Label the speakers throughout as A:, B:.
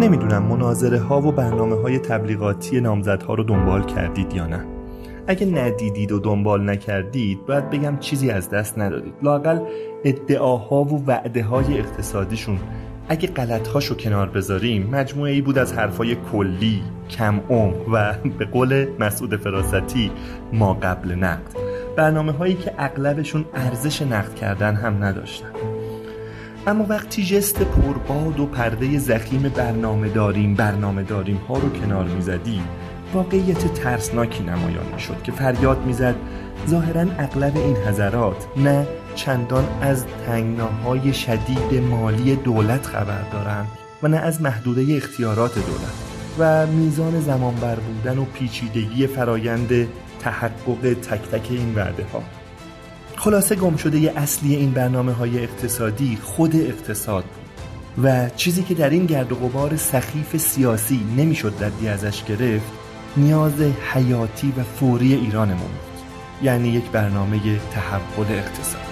A: نمی‌دونم مناظره ها و برنامه های تبلیغاتی نامزدها رو دنبال کردید یا نه. اگه ندیدید و دنبال نکردید باید بگم چیزی از دست ندادید. لاقل ادعاها و وعده های اقتصادیشون. اگه غلطهاشو کنار بذاریم مجموعه ای بود از حرفای کلی کم عمق و به قول مسعود فراستی ما قبل نقد. برنامه هایی که اغلبشون ارزش نقد کردن هم نداشتن. اما وقتی جست پرباد و پرده زخیم برنامه داریم برنامه داریم ها رو کنار می‌زدیم واقعیت ترسناکی نمایان می‌شد که فریاد می‌زد ظاهرا اغلب این حضرات نه چندان از تنگناهای شدید مالی دولت خبر دارند و نه از محدوده اختیارات دولت و میزان زمان بر بودن و پیچیدگی فرایند تحقق تک تک این وعده ها خلاصه گم شده اصلی این برنامه های اقتصادی خود اقتصاد بود و چیزی که در این گرد و غبار سخیف سیاسی نمی‌شد ردی ازش گرفت نیاز حیاتی و فوری ایرانمون بود. یعنی یک برنامه تحول اقتصادی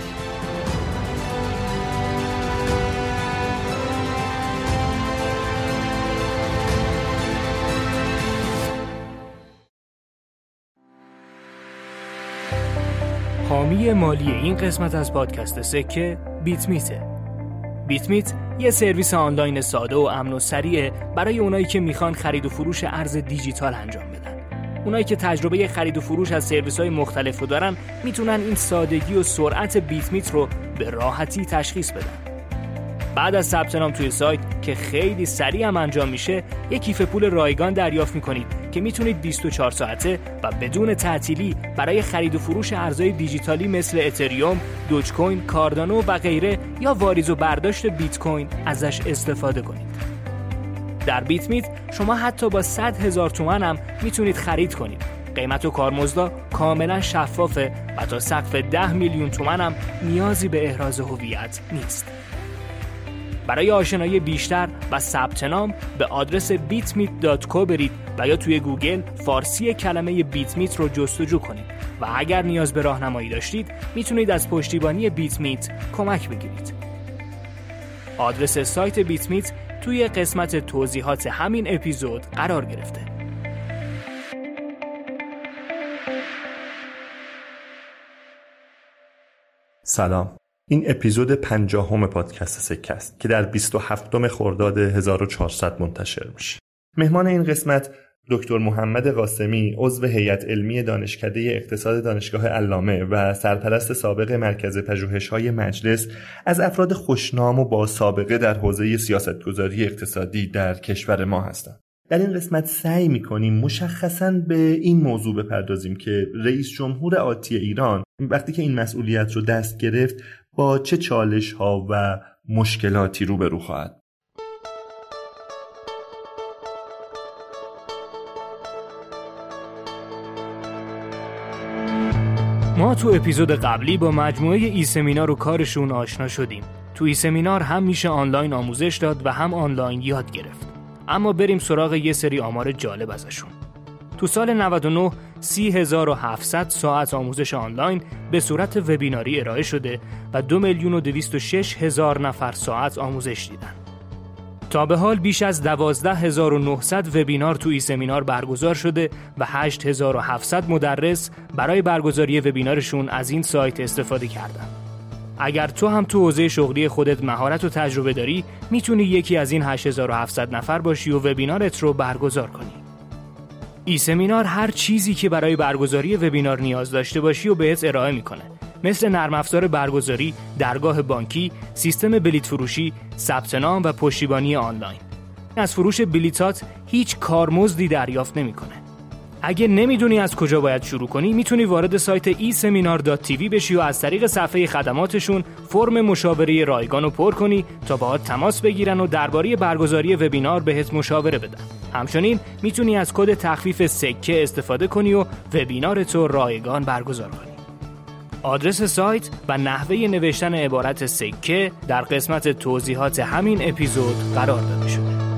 B: حامی مالی این قسمت از پادکست سکه بیت میته. بیت میت یه سرویس آنلاین ساده و امن و سریعه برای اونایی که می‌خوان خرید و فروش ارز دیجیتال انجام بدن. اونایی که تجربه خرید و فروش از سرویس های مختلف رو دارن می‌تونن این سادگی و سرعت بیت میت رو به راحتی تشخیص بدن. بعد از ثبت نام توی سایت که خیلی سریع هم انجام میشه یک کیف پول رایگان دریافت می‌کنید که می‌تونید 24 ساعته و بدون تعطیلی برای خرید و فروش ارزهای دیجیتالی مثل اتریوم، دوج کوین، کاردانو و غیره یا واریز و برداشت بیت کوین ازش استفاده کنید. در بیت میت شما حتی با 100 هزار تومن هم می‌تونید خرید کنید. قیمت و کارمزدا کاملا شفافه و تا سقف 10 میلیون تومن هم نیازی به احراز هویت نیست. برای آشنایی بیشتر و ثبت نام به آدرس bitmeet.co برید و یا توی گوگل فارسی کلمه بیتمیت رو جستجو کنید و اگر نیاز به راهنمایی داشتید می‌تونید از پشتیبانی بیتمیت کمک بگیرید. آدرس سایت بیتمیت توی قسمت توضیحات همین اپیزود قرار گرفته.
A: سلام این اپیزود پنجاهم پادکست سکه است که در 27 خرداد 1400 منتشر میشه. مهمان این قسمت دکتر محمد قاسمی عضو هیئت علمی دانشکده اقتصاد دانشگاه علامه و سرپرست سابق مرکز پژوهش‌های مجلس از افراد خوشنام و با سابقه در حوزه سیاستگذاری اقتصادی در کشور ما هستند. در این قسمت سعی می‌کنیم مشخصا به این موضوع بپردازیم که رئیس جمهور آتی ایران وقتی که این مسئولیت رو دست گرفت با چه چالش ها و مشکلاتی روبرو خواهد
B: ما تو اپیزود قبلی با مجموعه ای سمینار و کارشون آشنا شدیم. تو ای سمینار هم میشه آنلاین آموزش داد و هم آنلاین یاد گرفت. اما بریم سراغ یه سری آمار جالب ازشون. تو سال 99 30700 ساعت آموزش آنلاین به صورت وبیناری ارائه شده و 2 میلیون و 206 هزار نفر ساعت آموزش دیدن. تا به حال بیش از 12900 وبینار تو ای سمینار برگزار شده و 8700 مدرس برای برگزاری وبینارشون از این سایت استفاده کردن. اگر تو هم تو حوزه شغلی خودت مهارت و تجربه داری می‌تونی یکی از این 8700 نفر باشی و وبینارت رو برگزار کنی. ای سمینار هر چیزی که برای برگزاری وبینار نیاز داشته باشی و بهت ارائه می‌کنه مثل نرم افزار برگزاری، درگاه بانکی، سیستم بلیت فروشی، ثبت نام و پشتیبانی آنلاین. از فروش بلیتات هیچ کارمزدی دریافت نمی‌کنه. اگه نمی‌دونی از کجا باید شروع کنی می‌تونی وارد سایت e-seminar.tv بشی و از طریق صفحه خدماتشون فرم مشاوره رایگان رو پر کنی تا باهات تماس بگیرن و درباره برگزاری وبینار بهت مشاوره بدن. همچنین می‌تونی از کد تخفیف سکه استفاده کنی و وبینار تو رایگان برگزار کنی. آدرس سایت و نحوه نوشتن عبارت سکه در قسمت توضیحات همین اپیزود قرار داده شده.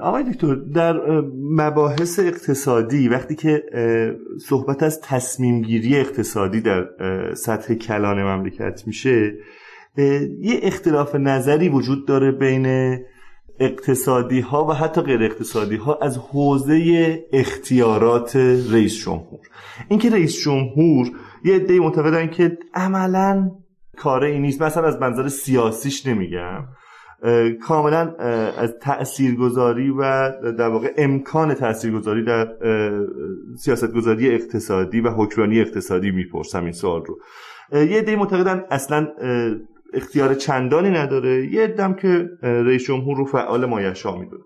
A: آقای دکتر در مباحث اقتصادی وقتی که صحبت از تصمیم گیری اقتصادی در سطح کلان مملکت میشه یه اختلاف نظری وجود داره بین اقتصادی ها و حتی غیر اقتصادی ها از حوزه اختیارات رئیس جمهور. اینکه رئیس جمهور یه عده معتقدن که عملا کاره این نیست مثلا از منظر سیاسیش نمیگم. کاملا از تاثیرگذاری و در واقع امکان تاثیرگذاری در سیاستگذاری اقتصادی و حکمرانی اقتصادی می‌پرسم این سوال رو. یه عده معتقدن اصلا اختیار چندانی نداره. یه دم که رئیس جمهور رو فعال مایشا می‌دونه.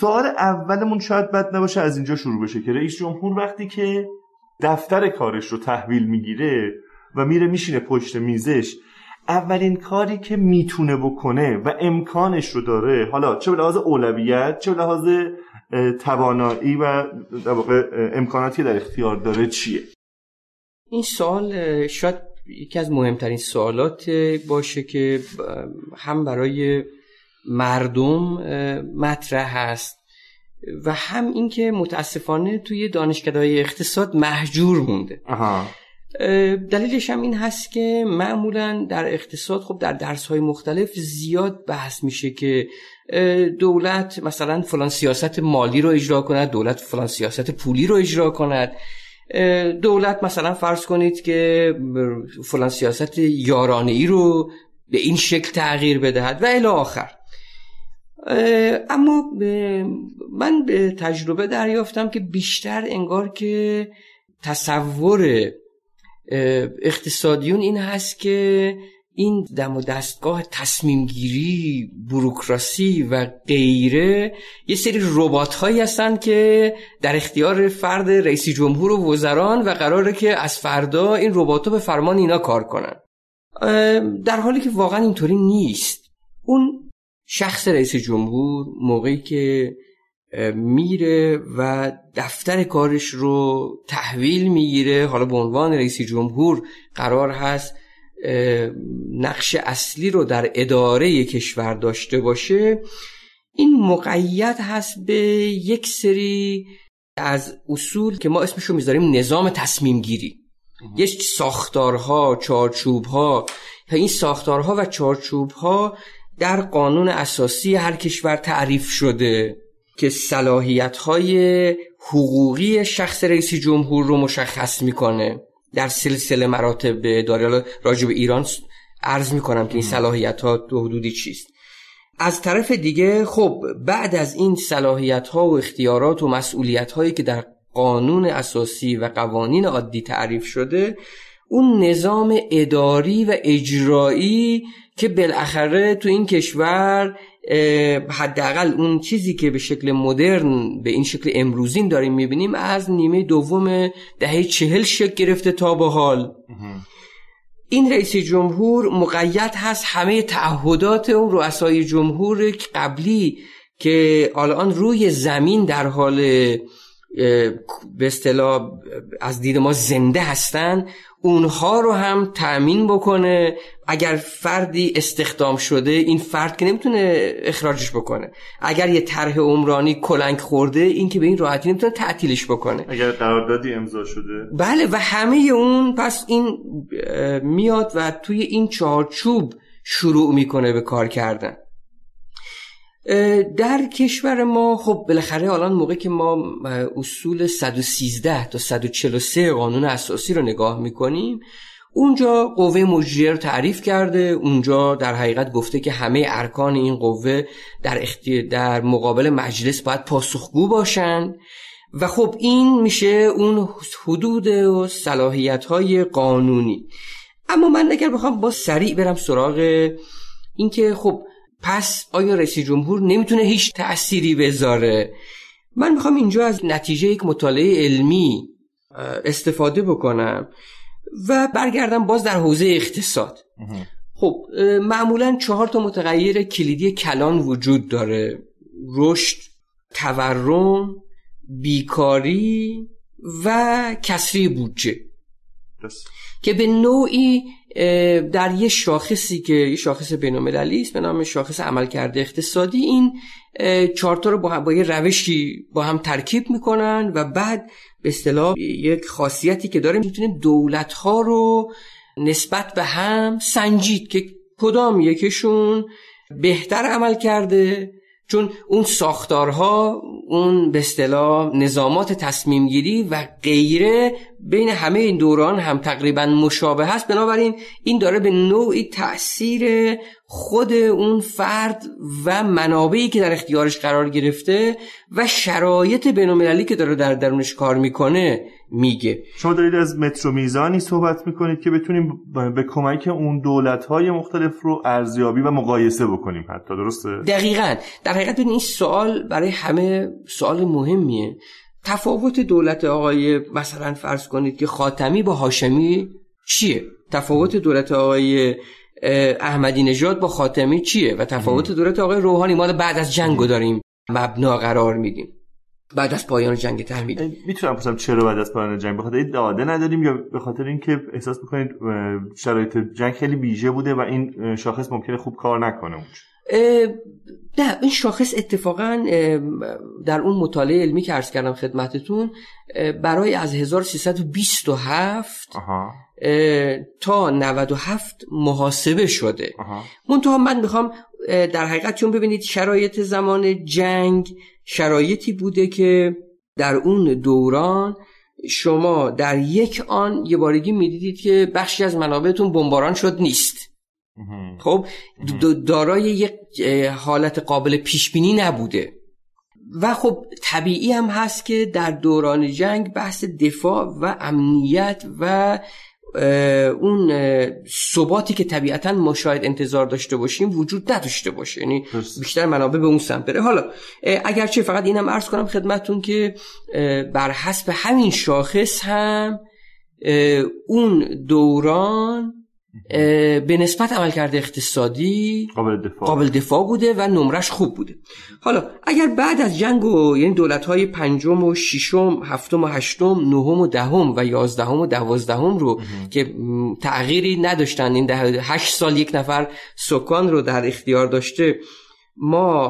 A: سوال اولمون شاید بد نباشه از اینجا شروع بشه که رئیس جمهور وقتی که دفتر کارش رو تحویل می‌گیره و میره میشینه پشت میزش اولین کاری که می‌تونه بکنه و امکانش رو داره حالا چه به لحاظ اولویت چه به لحاظ توانایی و در واقع امکاناتی در اختیار داره چیه؟
C: این سوال شاید یکی از مهمترین سوالات باشه که هم برای مردم مطرح هست و هم اینکه متاسفانه توی دانشکدهای اقتصاد محجور مونده. دلیلش هم این هست که معمولا در اقتصاد خب در درس های مختلف زیاد بحث میشه که دولت مثلا فلان سیاست مالی رو اجرا کند دولت فلان سیاست پولی رو اجرا کند. دولت مثلا فرض کنید که فلان سیاست یارانه ای رو به این شکل تغییر بدهد و الی آخر. اما من به تجربه دریافتم که بیشتر انگار که تصور اقتصادیون این هست که این دم و دستگاه تصمیم گیری بروکراسی و غیره یه سری ربات هایی هستن که در اختیار فرد رئیس جمهور و وزران و قراره که از فردا این ربات به فرمان اینا کار کنن. در حالی که واقعا اینطوری نیست. اون شخص رئیس جمهور موقعی که میره و دفتر کارش رو تحویل می‌گیره. حالا به عنوان رئیس جمهور قرار هست نقش اصلی رو در اداره کشور داشته باشه. این مقید هست به یک سری از اصول که ما اسمش رو می‌ذاریم نظام تصمیم گیری یه ساختارها چارچوبها. این ساختارها و چارچوبها در قانون اساسی هر کشور تعریف شده. که صلاحیت های حقوقی شخص رئیس جمهور رو مشخص می‌کنه در سلسله مراتب داره راجع به ایران عرض می‌کنم که این صلاحیت ها تو حدودی چیست. از طرف دیگه خب بعد از این صلاحیت ها و اختیارات و مسئولیت هایی که در قانون اساسی و قوانین عادی تعریف شده اون نظام اداری و اجرایی که بالاخره تو این کشور حداقل اون چیزی که به شکل مدرن به این شکل امروزین داریم می‌بینیم از نیمه دوم دهه چهل شکل گرفته تا به حال. این رئیس جمهور مقید هست همه تعهدات اون رؤسای جمهور قبلی که الان روی زمین در حال به اصطلاح از دید ما زنده هستن اونها رو هم تأمین بکنه اگر فردی استخدام شده این فرد که نمی‌تونه اخراجش بکنه. اگر یه طرح عمرانی کلنگ خورده این که به این راحتی نمی‌تونه تعطیلش بکنه.
A: اگر قراردادی امضا شده؟
C: بله و همه اون پس این میاد و توی این چارچوب شروع می‌کنه به کار کردن. در کشور ما خب بالاخره الان موقع که ما اصول 113 تا 143 قانون اساسی رو نگاه می‌کنیم اونجا قوه مجریه رو تعریف کرده اونجا در حقیقت گفته که همه ارکان این قوه در, در مقابل مجلس باید پاسخگو باشن. و خب این میشه اون حدود و صلاحیت های قانونی. اما من اگر بخوام با سریع برم سراغ اینکه خب پس آیا رئیس جمهور نمی‌تونه هیچ تأثیری بذاره؟ من می‌خوام اینجا از نتیجه یک مطالعه علمی استفاده بکنم. و برگردم باز در حوزه اقتصاد. خب معمولا چهار تا متغیر کلیدی کلان وجود داره. رشد تورم بیکاری و کسری بودجه. که به نوعی در یه شاخصی که یه شاخص بینالمللی است به نام شاخص عملکرد اقتصادی این چارتا رو با, با یه روشی با هم ترکیب می‌کنن و بعد به اصطلاح یک خاصیتی که داره می‌تونیم دولت ها رو نسبت به هم سنجید که کدام یکیشون بهتر عمل کرده. چون اون ساختارها اون به اصطلاح نظامات تصمیم گیری و غیره بین همه این دوران هم تقریبا مشابه هست. بنابراین این داره به نوعی تاثیر خود اون فرد و منابعی که در اختیارش قرار گرفته و شرایط بینالمللی که داره در درونش کار می‌کنه میگه.
A: شما دارید از مترو میزانی صحبت می‌کنید که بتونیم به کمک اون دولت های مختلف رو ارزیابی و مقایسه بکنیم حتی درسته؟
C: دقیقا. در حقیقت این سوال برای همه سوال مهمیه. تفاوت دولت آقای مثلا فرض کنید که خاتمی با هاشمی چیه؟ تفاوت دولت آقای احمدی نژاد با خاتمی چیه؟ و تفاوت دولت آقای روحانی ما بعد از جنگو داریم مبنا قرار میدیم. بعد از پایان جنگ تحمیل.
A: می‌تونم بپرسم چرا بعد از پایان جنگ؟ بخاطر داده نداریم یا به خاطر اینکه احساس می‌کنید شرایط جنگ خیلی ویژه بوده و این شاخص ممکنه خوب کار نکنه اونجا؟
C: نه این شاخص اتفاقا در اون مطالعه علمی که عرض کردم خدمتتون برای از 1327 تا 97 محاسبه شده. منتها من می‌خوام در حقیقت چون ببینید شرایط زمان جنگ شرایطی بوده که در اون دوران شما در یک آن یه بارگی می‌دیدید که بخشی از منابعتون بمباران شد نیست. خب دارای یک حالت قابل پیش بینی نبوده. و خب طبیعی هم هست که در دوران جنگ بحث دفاع و امنیت و اون ثباتی که طبیعتا ما شاید انتظار داشته باشیم وجود نداشته باشه. یعنی بیشتر منابع به اون سمت بره. حالا اگرچه فقط اینم عرض کنم خدمتون که بر حسب همین شاخص هم اون دوران به نسبت عملکرد اقتصادی
A: قابل دفاع.
C: قابل دفاع بوده و نمرش خوب بوده حالا اگر بعد از جنگ و یعنی دولت های پنجم و ششم هفتم و هشتم نهم و دهم و یازدهم و دوازدهم رو که تغییری نداشتن این ده هشت سال یک نفر سکان رو در اختیار داشته ما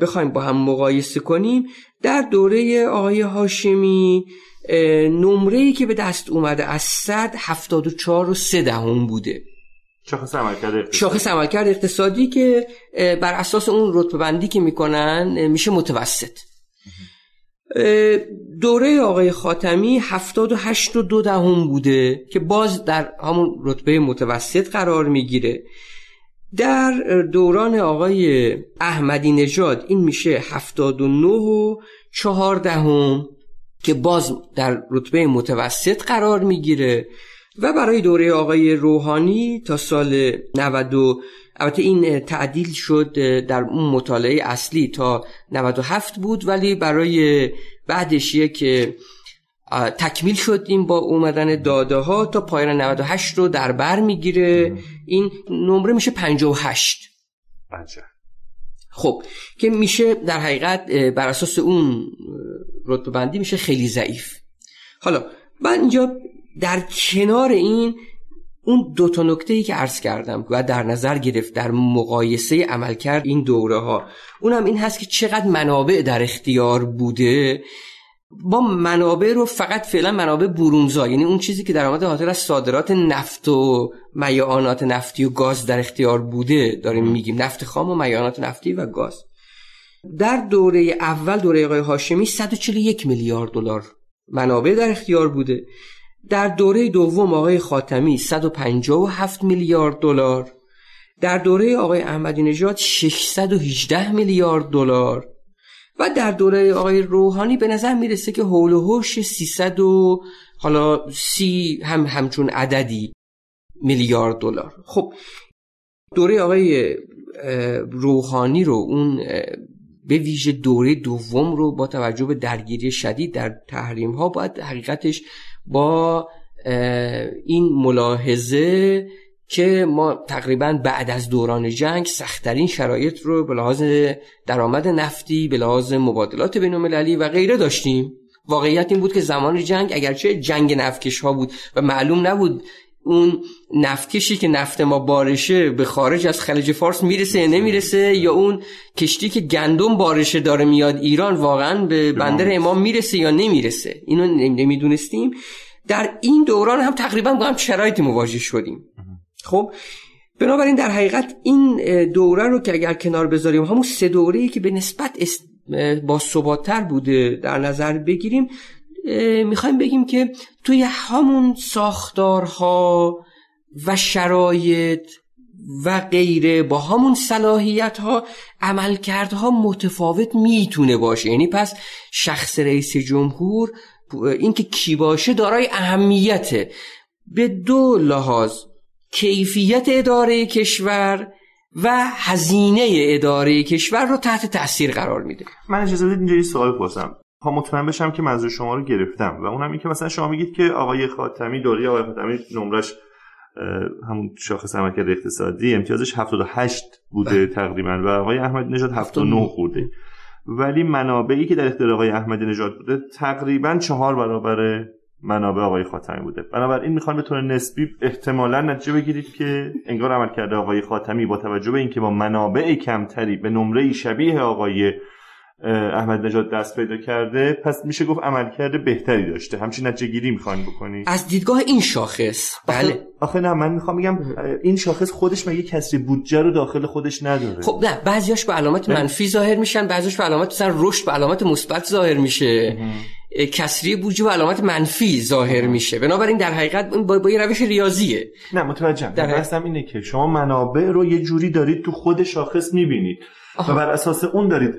C: بخوایم با هم مقایسه کنیم در دوره آقای هاشمی نمره ای که به دست اومده از 100 74 و 3 دهم بوده.
A: شاخص عملکرد اقتصادی.
C: شاخص عملکرد اقتصادی که بر اساس اون رتبه بندی که می‌کنن میشه متوسط. دوره آقای خاتمی 78 و دو دهم بوده که باز در همون رتبه متوسط قرار می‌گیره. در دوران آقای احمدی نژاد این میشه 79 و 4 دهم. که باز در رتبه متوسط قرار می‌گیره و برای دوره آقای روحانی تا سال 90 البته این تعدیل شد در اون مطالعه اصلی تا 97 بود ولی برای بعدش که تکمیل شد این با اومدن داده ها تا پایان 98 رو در بر می‌گیره. این نمره میشه 58
A: بچه
C: خب که میشه در حقیقت بر اساس اون رتبه میشه خیلی ضعیف. حالا من اینجا در کنار این اون دو تا نکته ای که عرض کردم و در نظر گرفت در مقایسه عملکرد این دوره ها اونم این هست که چقدر منابع در اختیار بوده با منابع رو فقط فعلا منابع برونزا یعنی اون چیزی که درآمد حاصل از صادرات نفت و میعانات نفتی و گاز در اختیار بوده داریم میگیم نفت خام و میعانات نفتی و گاز. در دوره اول دوره آقای هاشمی 141 میلیارد دلار منابع در اختیار بوده. در دوره دوم آقای خاتمی 157 میلیارد دلار. در دوره آقای احمدی نژاد 618 میلیارد دلار. و در دوره آقای روحانی به نظر می‌رسه که حول و حوش 300 و حالا سی هم همچون عددی میلیارد دلار. خب دوره آقای روحانی رو اون به ویژه دوره دوم رو با توجه به درگیری شدید در تحریم ها باید حقیقتش با این ملاحظه که ما تقریبا بعد از دوران جنگ سختترین شرایط رو به لحاظ درآمد نفتی به لحاظ مبادلات بین و غیره داشتیم. واقعیت این بود که زمان جنگ اگرچه جنگ نفکش ها بود و معلوم نبود اون نفتکشی که نفت ما بارشه به خارج از خلیج فارس می‌رسه یا نمی‌رسه یا اون کشتی که گندم بارشه داره میاد ایران واقعا به بندر امام می‌رسه یا نمی‌رسه؟ اینو نمی‌دونستیم. در این دوران هم تقریبا با هم شرایطی مواجه شدیم. خب بنابراین در حقیقت این دوره رو که اگر کنار بذاریم همون سه دوره ای که به نسبت با ثباتتر بوده در نظر بگیریم می‌خوایم بگیم که توی همون ساختارها و شرایط و غیره با همون صلاحیت ها عملکردها متفاوت می‌تونه باشه. یعنی پس شخص رئیس جمهور اینکه کی باشه دارای اهمیته. به دو لحاظ کیفیت اداره کشور و هزینه اداره کشور رو تحت تاثیر قرار میده.
A: من اجازه بدید اینجا یه سوال پرسم. تا مطمئن بشم که منظور شما رو گرفتم و اونم این که مثلا شما میگید که آقای خاتمی دوره آقای خاتمی نمرش همون شاخص عملکرد اقتصادی امتیازش 78 بوده بله. تقریبا و آقای احمد نژاد 79 بوده. ولی منابعی که در اختیار آقای احمدی نژاد بوده تقریبا چهار برابر منابع آقای خاتمی بوده. بنابراین می‌خوان به طور نسبی احتمالا نتیجه بگیرید که انگار عمل کرده آقای خاتمی با توجه به اینکه با منابع کمتری به نمره شبیه آقای احمد نژاد دست پیدا کرده پس میشه گفت عملکرد بهتری داشته. همچین نتیجه گیری می‌خواین بکنی؟
C: از دیدگاه این شاخص. بله.
A: آخه نه من می‌خوام بگم این شاخص خودش مگه کسری بودجه رو داخل خودش نداره؟
C: خب نه بعضیاش به علامت منفی ظاهر میشن بعضیش به علامت مثلا رشد به علامت مثبت ظاهر میشه. کسری بودجه به علامت منفی ظاهر میشه. بنابراین در حقیقت با, با یه روش ریاضیه.
A: نه متوجهم. در اینه که شما منابع رو یه جوری دارید تو خود شاخص می‌بینید و بر اساس اون دارید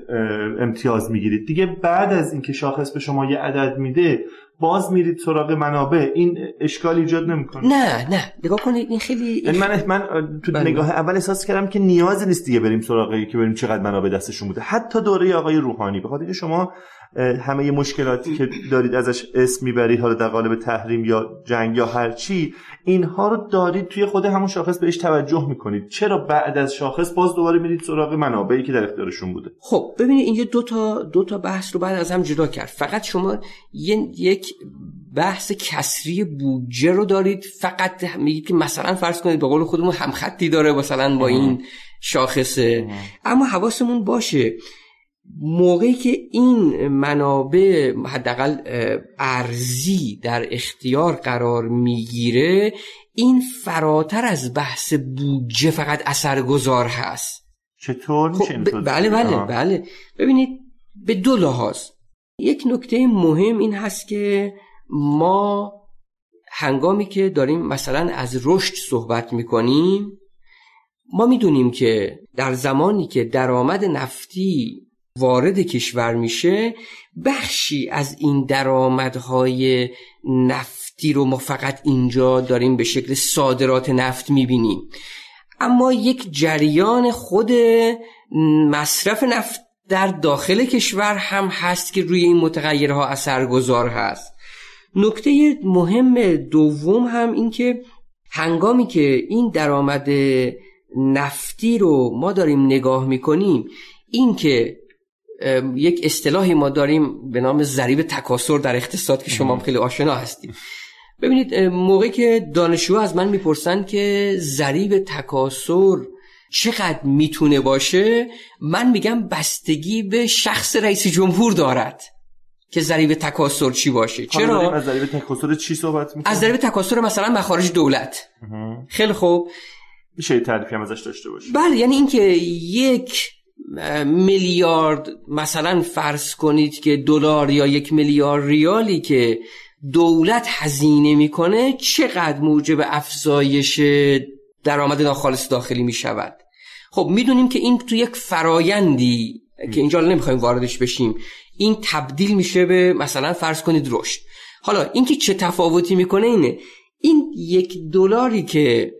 A: امتیاز می‌گیرید. دیگه بعد از اینکه شاخص به شما یه عدد میده باز میرید سراغ منابع. این اشکال ایجاد نمی‌کنه.
C: نه نه. نگاه کنید این خیلی
A: یعنی من من تو بله. نگاه اول احساس کردم که نیازی نیست دیگه بریم سراغ که بریم چقدر منابع دستشون بوده. حتی دوره آقای روحانی. بخاطر شما همه مشکلاتی که دارید ازش اسم می‌برید حالا در قالب تحریم یا جنگ یا هر چی اینها رو دارید توی خود همون شاخص بهش توجه می‌کنید. چرا بعد از شاخص باز دوباره میرید سراغ منابعی که در اختیارشون بوده؟
C: خب ببینید اینجا دو تا دو تا بحث رو بعد از هم جدا کرد. فقط شما یک بحث کسری بودجه رو دارید. فقط میگید که مثلا فرض کنید به قول خودمون همخطی داره مثلا با این شاخصه. اما حواسمون باشه موقعی که این منابع حداقل ارزی در اختیار قرار می‌گیره این فراتر از بحث بودجه فقط اثرگذار هست.
A: چطور
C: خب بله بله بله. ببینید به دو لحاظ. یک نکته مهم این هست که ما هنگامی که داریم مثلا از رشد صحبت می‌کنیم ما می‌دونیم که در زمانی که درآمد نفتی وارد کشور میشه بخشی از این درآمدهای نفتی رو ما فقط اینجا داریم به شکل صادرات نفت می‌بینیم. اما یک جریان خود مصرف نفت در داخل کشور هم هست که روی این متغیرها اثرگذار هست. نکته مهم دوم هم این که هنگامی که این درآمد نفتی رو ما داریم نگاه می‌کنیم این که یک اصطلاحی ما داریم به نام ضریب تکاسر در اقتصاد که شما خیلی آشنا هستید. ببینید موقعی که دانشجو از من می‌پرسن که ضریب تکاسر چقدر می‌تونه باشه من میگم بستگی به شخص رئیس جمهور دارد که ضریب تکاسر چی باشه.
A: چرا؟ از ضریب تکاسر چی صحبت
C: می‌کنیم؟ از ضریب تکاسر مثلا مخارج دولت. خیلی خوب.
A: میشه تعریفی هم ازش داشته باشه
C: بله یعنی اینکه یک میلیارد مثلا فرض کنید که دلار یا یک میلیارد ریالی که دولت هزینه می‌کنه چقدر موجب افزایش درآمد ناخالص داخلی می‌شود؟ خب می‌دونیم که این تو یک فرایندی که اینجا نمی‌خوایم واردش بشیم این تبدیل میشه به مثلا فرض کنید رشد. حالا اینکه چه تفاوتی می‌کنه اینه این یک دلاری که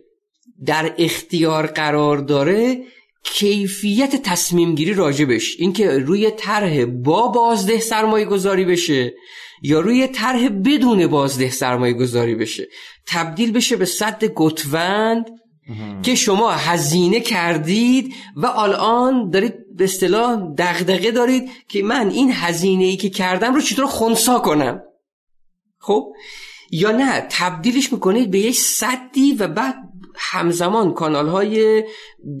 C: در اختیار قرار داره کیفیت تصمیم گیری راجبش. اینکه روی طرح با بازده سرمایه گذاری بشه یا روی طرح بدون بازده سرمایه گذاری بشه. تبدیل بشه به صد گتوند که شما هزینه کردید و الان دارید به اصطلاح دغدغه دارید که من این هزینه ای که کردم رو چطور خونسا کنم. خب؟ یا نه تبدیلش می‌کنید به یک صدی و بعد همزمان کانال های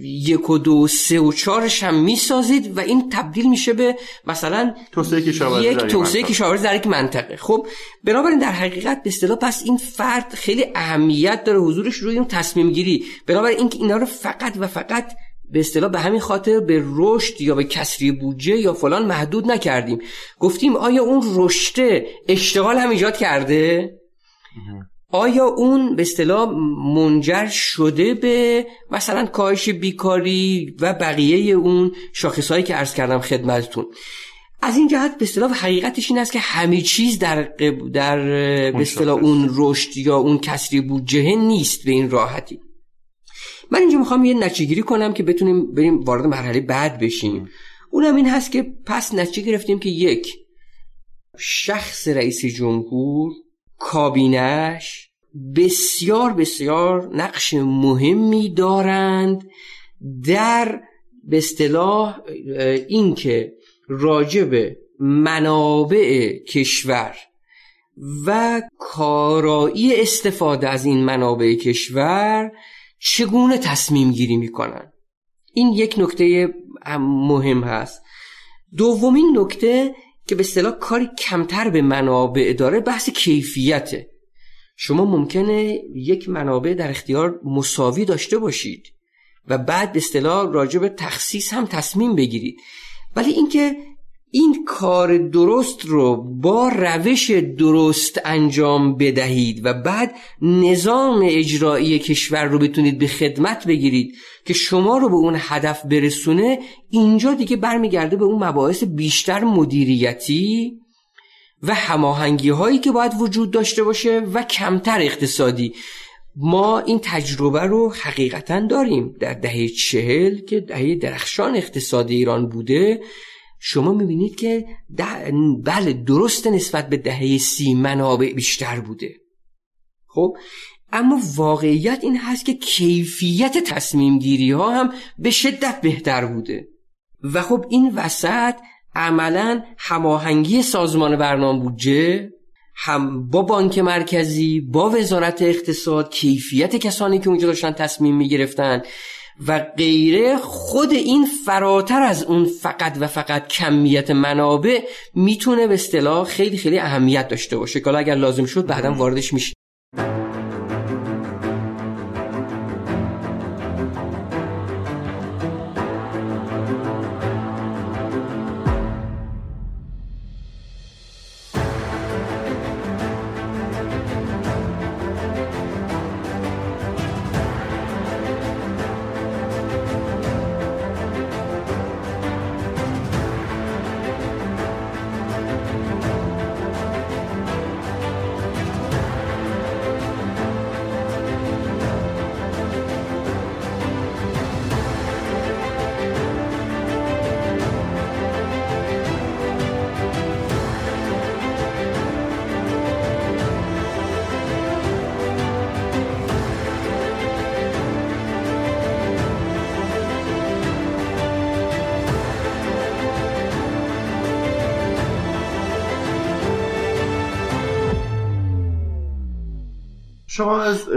C: یک و دو سه و چارش هم می‌سازید و این تبدیل میشه به مثلا یک
A: در یک
C: توسعه. کشاورزی در یک منطقه. خب بنابراین در حقیقت به اصطلاح پس این فرد خیلی اهمیت داره حضورش روی اون تصمیم گیری. بنابراین اینکه اینا رو فقط و فقط به اصطلاح به همین خاطر به رشد یا به کسری بودجه یا فلان محدود نکردیم. گفتیم آیا اون رشته اشتغال هم ایجاد کرده؟ آیا اون به اصطلاح منجر شده به مثلا کاهش بیکاری و بقیه اون شاخصهایی که عرض کردم خدمتتون؟ از این جهت به اصطلاح حقیقتش این است که همه چیز در قب- در به اصطلاح. اون رشد یا اون کسری بودجه نیست به این راحتی. من اینجا می‌خوام یه نتیجه کنم که بتونیم بریم وارد مرحله بعد بشیم. اونم این هست که پس نتیجه گرفتیم که یک شخص رئیس جمهور کابینش بسیار بسیار نقش مهمی دارند در به اصطلاح اینکه راجع به منابع کشور و کارایی استفاده از این منابع کشور چگونه تصمیم گیری می‌کنن. این یک نکته مهم هست. دومین نکته که به اصطلاح کاری کمتر به منابع داره بحث کیفیته. شما ممکنه یک منابع در اختیار مساوی داشته باشید و بعد به اصطلاح راجع به تخصیص هم تصمیم بگیرید. ولی اینکه این کار درست رو با روش درست انجام بدهید و بعد نظام اجرایی کشور رو بتونید به خدمت بگیرید که شما رو به اون هدف برسونه اینجا دیگه برمیگرده به اون مباحث بیشتر مدیریتی و هماهنگی هایی که باید وجود داشته باشه و کمتر اقتصادی. ما این تجربه رو حقیقتا داریم. در دهه چهل که دهه درخشان اقتصادی ایران بوده شما می‌بینید که ده- بله درست نسبت به دهه سی منابع بیشتر بوده. خب اما واقعیت این هست که کیفیت تصمیم گیری ها هم به شدت بهتر بوده. و خب این وسط عملا هماهنگی سازمان برنامه بودجه هم با بانک مرکزی با وزارت اقتصاد کیفیت کسانی که اونجا داشتن تصمیم می‌گرفتن و غیره خود این فراتر از اون فقط و فقط کمیت منابع می‌تونه به اصطلاح خیلی خیلی اهمیت داشته باشه که حالا اگر لازم شد بعدا واردش میشه.
A: شما از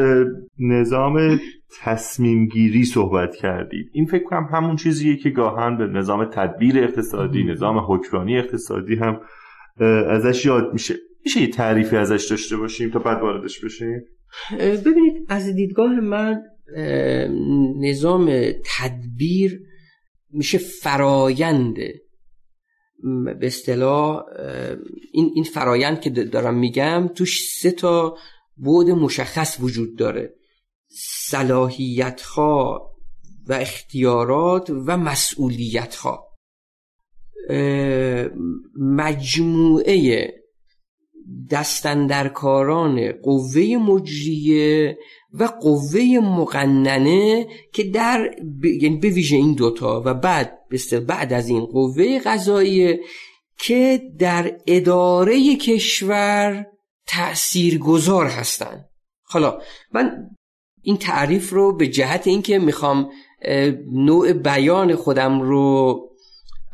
A: نظام تصمیم گیری صحبت کردید. این فکر کنم همون چیزیه که گاهن به نظام تدبیر اقتصادی نظام حکمرانی اقتصادی هم ازش یاد میشه. میشه یه تعریفی ازش داشته باشیم تا بعد واردش بشیم؟
C: ببینید از دیدگاه من نظام تدبیر میشه فرایند. به اصطلاح این این فرایند که دارم میگم توش سه تا بعد مشخص وجود داره. صلاحیت ها و اختیارات و مسئولیت ها مجموعه دستندرکاران قوه مجریه و قوه مقننه که در ب... یعنی به ویژه این دوتا و بعد بعد از این قوه قضاییه که در اداره کشور تأثیرگذار هستند حالا من این تعریف رو به جهت اینکه می‌خوام نوع بیان خودم رو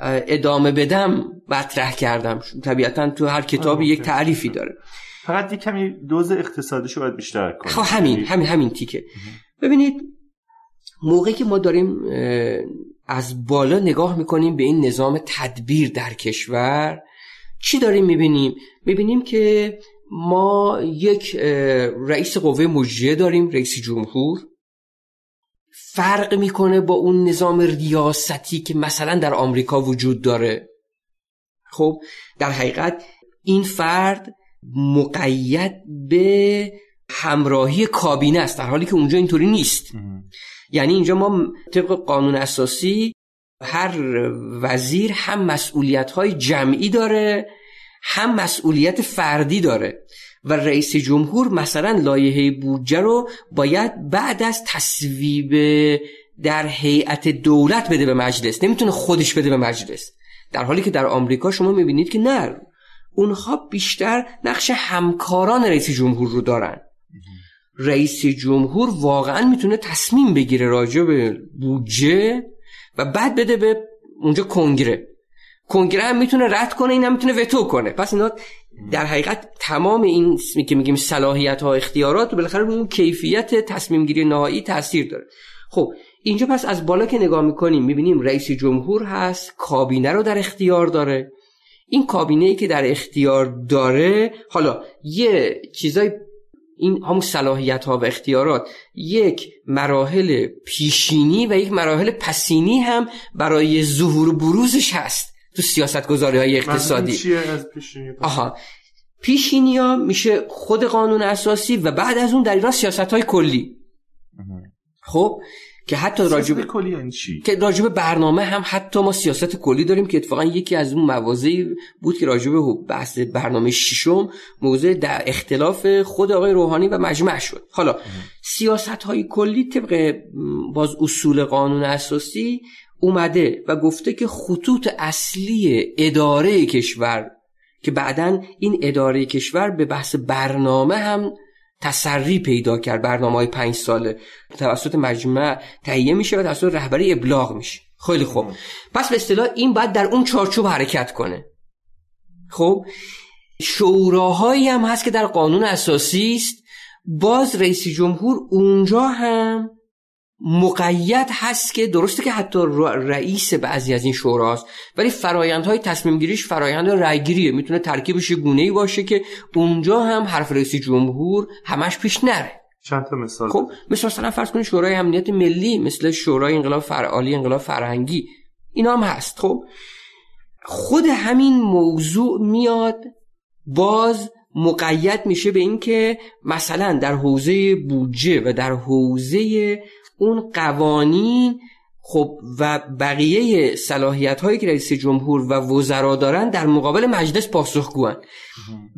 C: ادامه بدم مطرح کردم. طبیعتا تو هر کتابی یک تعریفی داره.
A: فقط یک کمی دوز اقتصادیش رو باید بیشتر کنیم.
C: خب همین
A: یعنی
C: همین همین تیکه. ببینید موقعی که ما داریم از بالا نگاه می‌کنیم به این نظام تدبیر در کشور چی داریم می‌بینیم؟ می‌بینیم که ما یک رئیس قوه مجریه داریم رئیس جمهور. فرق می‌کنه با اون نظام ریاستی که مثلا در آمریکا وجود داره. خب در حقیقت این فرد مقید به همراهی کابینه است در حالی که اونجا اینطوری نیست. یعنی اینجا ما طبق قانون اساسی هر وزیر هم مسئولیت های جمعی داره هم مسئولیت فردی داره و رئیس جمهور مثلا لایحه بودجه رو باید بعد از تصویب در هیئت دولت بده به مجلس. نمی‌تونه خودش بده به مجلس. در حالی که در آمریکا شما می‌بینید که نه. اونها بیشتر نقش همکاران رئیس جمهور رو دارن. رئیس جمهور واقعا می‌تونه تصمیم بگیره راجع به بودجه و بعد بده به اونجا کنگره. کنگره هم می‌تونه رد کنه این هم می‌تونه وتو کنه. پس اینا در حقیقت تمام این که میگیم صلاحیت ها اختیارات بالاخره اون کیفیت تصمیم گیری نهایی تاثیر داره. خب اینجا پس از بالا که نگاه می‌کنیم می‌بینیم رئیس جمهور هست کابینه رو در اختیار داره. این کابینه ای که در اختیار داره حالا یه چیزای این همون صلاحیت ها و اختیارات یک مراحل پیشینی و یک مراحل پسینی هم برای ظهور بروزش هست. تو سیاست گذاری های اقتصادی.
A: چیه از پیشینی
C: آها. پیشینی ها میشه خود قانون اساسی و بعد از اون در ایران سیاست های کلی خب که حتی راجب
A: کلی یعنی چی؟
C: که راجب برنامه هم حتی ما سیاست کلی داریم که اتفاقا یکی از اون مواضعی بود که راجب بحث برنامه ششم موضوع در اختلاف خود آقای روحانی و مجمع شد. حالا سیاست های کلی طبق باز اصول قانون اساسی اومده و گفته که خطوط اصلی اداره کشور که بعدا این اداره کشور به بحث برنامه هم تسری پیدا کرد برنامه های پنج ساله. توسط مجمع تهیه میشه و توسط رهبری ابلاغ میشه. خیلی خوب. پس به اصطلاح این باید در اون چارچوب حرکت کنه. خب شوراهایی هم هست که در قانون اساسی است. باز رئیس جمهور اونجا هم مقید هست که درسته که حتی رئیس بعضی از این شوراست ولی فرایندهای تصمیم گیریش فرایند رأیگیریه. می‌تونه ترکیبش گونه ای باشه که اونجا هم حرف رئیس جمهور همش پیش نره.
A: چند تا مثال؟
C: خب مثل مثلا فرض کنید شورای امنیت ملی مثل شورای انقلاب فرعالی انقلاب فرهنگی. اینا هم هست. خب خود همین موضوع میاد باز مقید میشه به اینکه مثلا در حوزه بودجه و در حوزه اون قوانین خب و بقیه صلاحیت هایی که رئیس جمهور و وزرا دارن در مقابل مجلس پاسخگوان.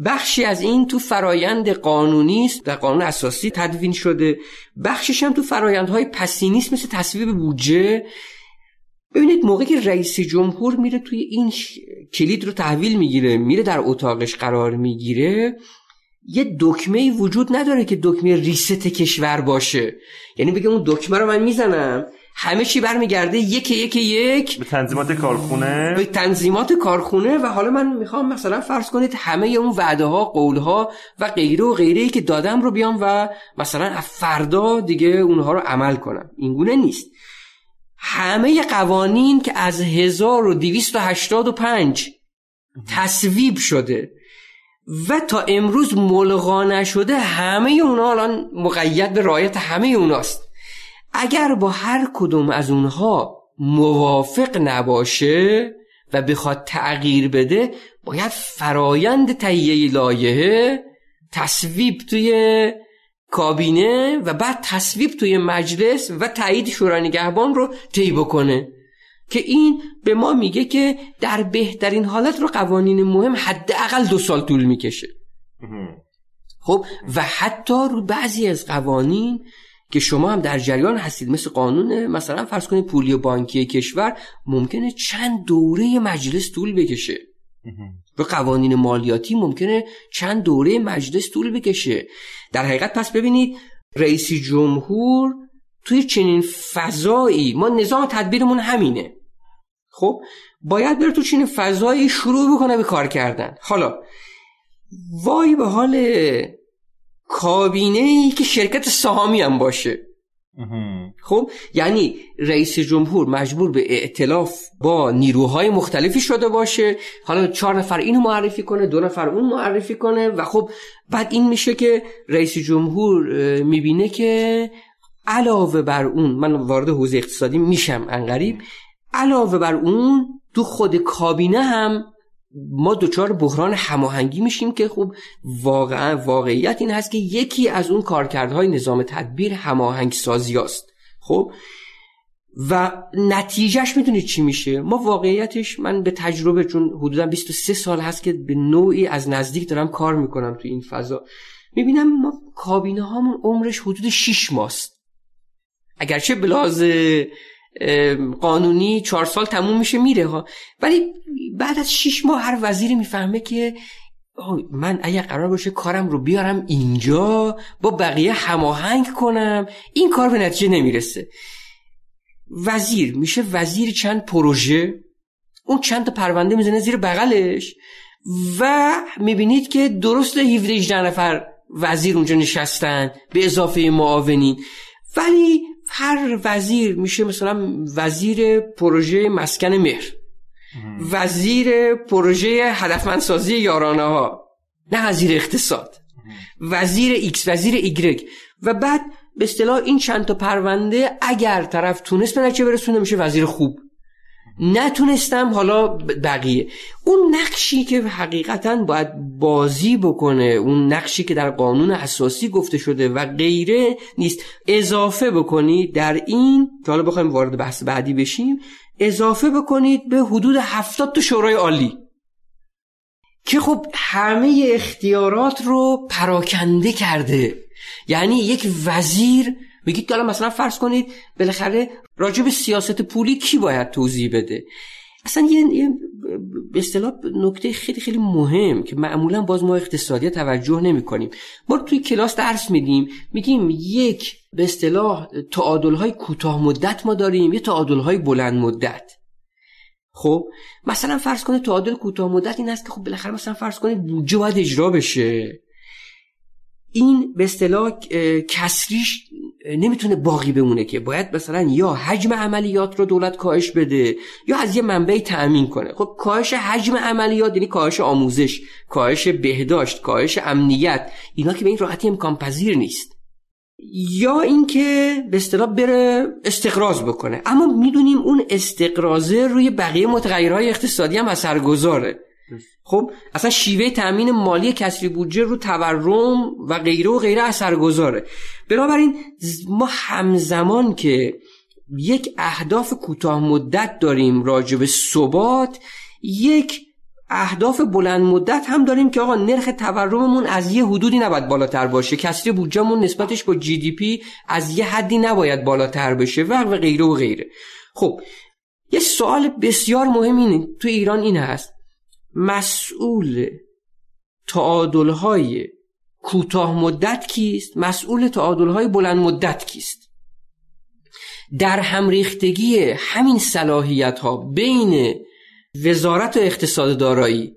C: بخشی از این تو فرایند قانونی است در قانون اساسی تدوین شده. بخشش هم تو فرایندهای پسینی است مثل تصویب بودجه. ببینید موقعی که رئیس جمهور میره توی این کلید رو تحویل می‌گیره میره در اتاقش قرار می‌گیره یه دکمه وجود نداره که دکمه ریست کشور باشه. یعنی بگه اون دکمه رو من می‌زنم همه چی برمیگرده یک یک یک.
A: به تنظیمات کارخونه.
C: به تنظیمات کارخونه و حالا من می‌خوام مثلا فرض کنید همه اون وعده ها قول ها و غیره و غیره ای که دادم رو بیام و مثلا فردا دیگه اونها رو عمل کنم. اینگونه نیست. همه قوانین که از 1285 تصویب شده. و تا امروز ملغا نشده همه اونا الان مقید به رایت همه اوناست. اگر با هر کدوم از اونها موافق نباشه و بخواد تغییر بده باید فرایند تهیه لایحه تصویب توی کابینه و بعد تصویب توی مجلس و تایید شورای نگهبان رو طی بکنه. که این به ما میگه که در بهترین حالت رو قوانین مهم حداقل دو سال طول می‌کشه. خب و حتی رو بعضی از قوانین که شما هم در جریان هستید مثل قانون مثلا فرض کنید پولی و بانکی کشور ممکنه چند دوره مجلس طول بکشه. و قوانین مالیاتی ممکنه چند دوره مجلس طول بکشه. در حقیقت پس ببینید رئیس جمهور توی چنین فضایی ما نظام تدبیرمون همینه. خب باید بره تو چین فضایی شروع بکنه به کار کردن. حالا وای به حال کابینه ای که شرکت سهامی هم باشه. خب یعنی رئیس جمهور مجبور به ائتلاف با نیروهای مختلفی شده باشه. حالا چهار نفر اینو معرفی کنه دو نفر اون معرفی کنه و خب بعد این میشه که رئیس جمهور می‌بینه که علاوه بر اون من وارد حوزه اقتصادی میشم انقریب. علاوه بر اون تو خود کابینه هم ما دچار بحران هماهنگی میشیم که خب واقعا واقعیت این هست که یکی از اون کارکردهای نظام تدبیر هماهنگ سازی است خب؟ و نتیجهش می‌دونید چی میشه؟ ما واقعیتش من به تجربه چون حدودا 23 سال هست که به نوعی از نزدیک دارم کار می‌کنم تو این فضا. می‌بینم ما کابینه هامون عمرش حدود 6 ماست. اگرچه بلاز قانونی چهار سال تموم میشه میره ها. ولی بعد از شیش ماه هر وزیری می‌فهمه که من اگر قرار باشه کارم رو بیارم اینجا با بقیه هماهنگ کنم. این کار به نتیجه نمی‌رسه. وزیر میشه وزیر چند پروژه؟ اون چند تا پرونده می‌زنه زیر بغلش و می‌بینید که درست 17 نفر وزیر اونجا نشستن به اضافه معاونین. ولی هر وزیر میشه مثلا وزیر پروژه مسکن مهر وزیر پروژه هدفمندسازی یارانه ها نه وزیر اقتصاد وزیر ایکس وزیر ایگرگ. و بعد به اصطلاح این چند تا پرونده اگر طرف تونست به نتیجه برسونه میشه وزیر خوب. نتونست هم حالا بقیه. اون نقشی که حقیقتا باید بازی بکنه اون نقشی که در قانون اساسی گفته شده و غیره نیست. اضافه بکنید در این که حالا بخوایم وارد بحث بعدی بشیم اضافه بکنید به حدود هفتاد تا شورای عالی. که خب همه اختیارات رو پراکنده کرده. یعنی یک وزیر بگید که مثلا فرض کنید بالاخره راجع به سیاست پولی کی باید توضیح بده؟ اصلا یه به اصطلاح نکته خیلی خیلی مهم که معمولا باز ما اقتصادی توجه نمی کنیم ما توی کلاس درس میدیم میگیم یک به اصطلاح تعادل های کوتاه مدت ما داریم یه تعادل های بلند مدت. خب مثلا فرض کنید تعادل کوتاه مدت این است که خب بالاخره مثلا فرض کنید بودجه باید اجرا بشه. این به اصطلاح کسریش نمی‌تونه باقی بمونه که باید مثلا یا حجم عملیات رو دولت کاهش بده یا از یه منبعی تأمین کنه. خب کاهش حجم عملیات یعنی کاهش آموزش کاهش بهداشت کاهش امنیت اینا که به این راحتی امکان پذیر نیست. یا اینکه به اصطلاح بره استقراض بکنه. اما می‌دونیم اون استقرازه روی بقیه متغیرهای اقتصادی هم اثرگذاره. خب اصلا شیوه تامین مالی کسری بودجه رو تورم و غیره و غیره اثرگذاره. بنابراین ما همزمان که یک اهداف کوتاه مدت داریم راجع به ثبات یک اهداف بلند مدت هم داریم که آقا نرخ تورممون از یه حدودی نباید بالاتر باشه. کسری بودجهمون نسبتش با جی دی پی از یه حدی نباید بالاتر بشه و غیره و غیره. خب یه سوال بسیار مهم اینه تو ایران این هست. مسئول تعادلهای کوتاه مدت کیست؟ مسئول تعادلهای بلند مدت کیست؟ در همریختگی همین صلاحیت ها بین وزارت و اقتصاد دارایی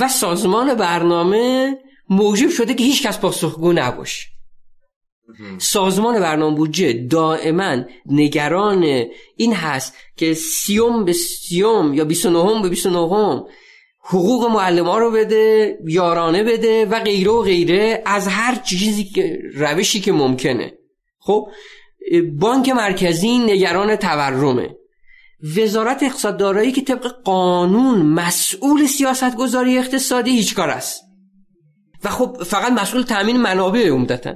C: و سازمان برنامه موجب شده که هیچ کس پاسخگو نباشه. سازمان برنامه بودجه دائما نگران این هست که سیوم به سیوم یا 29 به 29 حقوق معلم رو بده یارانه بده و غیره و غیره از هر چیزی که روشی که ممکنه. خب بانک مرکزی نگران تورمه. وزارت اقتصاد دارایی که طبق قانون مسئول سیاست گذاری اقتصادی هیچ کار است. و خب فقط مسئول تامین منابع عمدتا.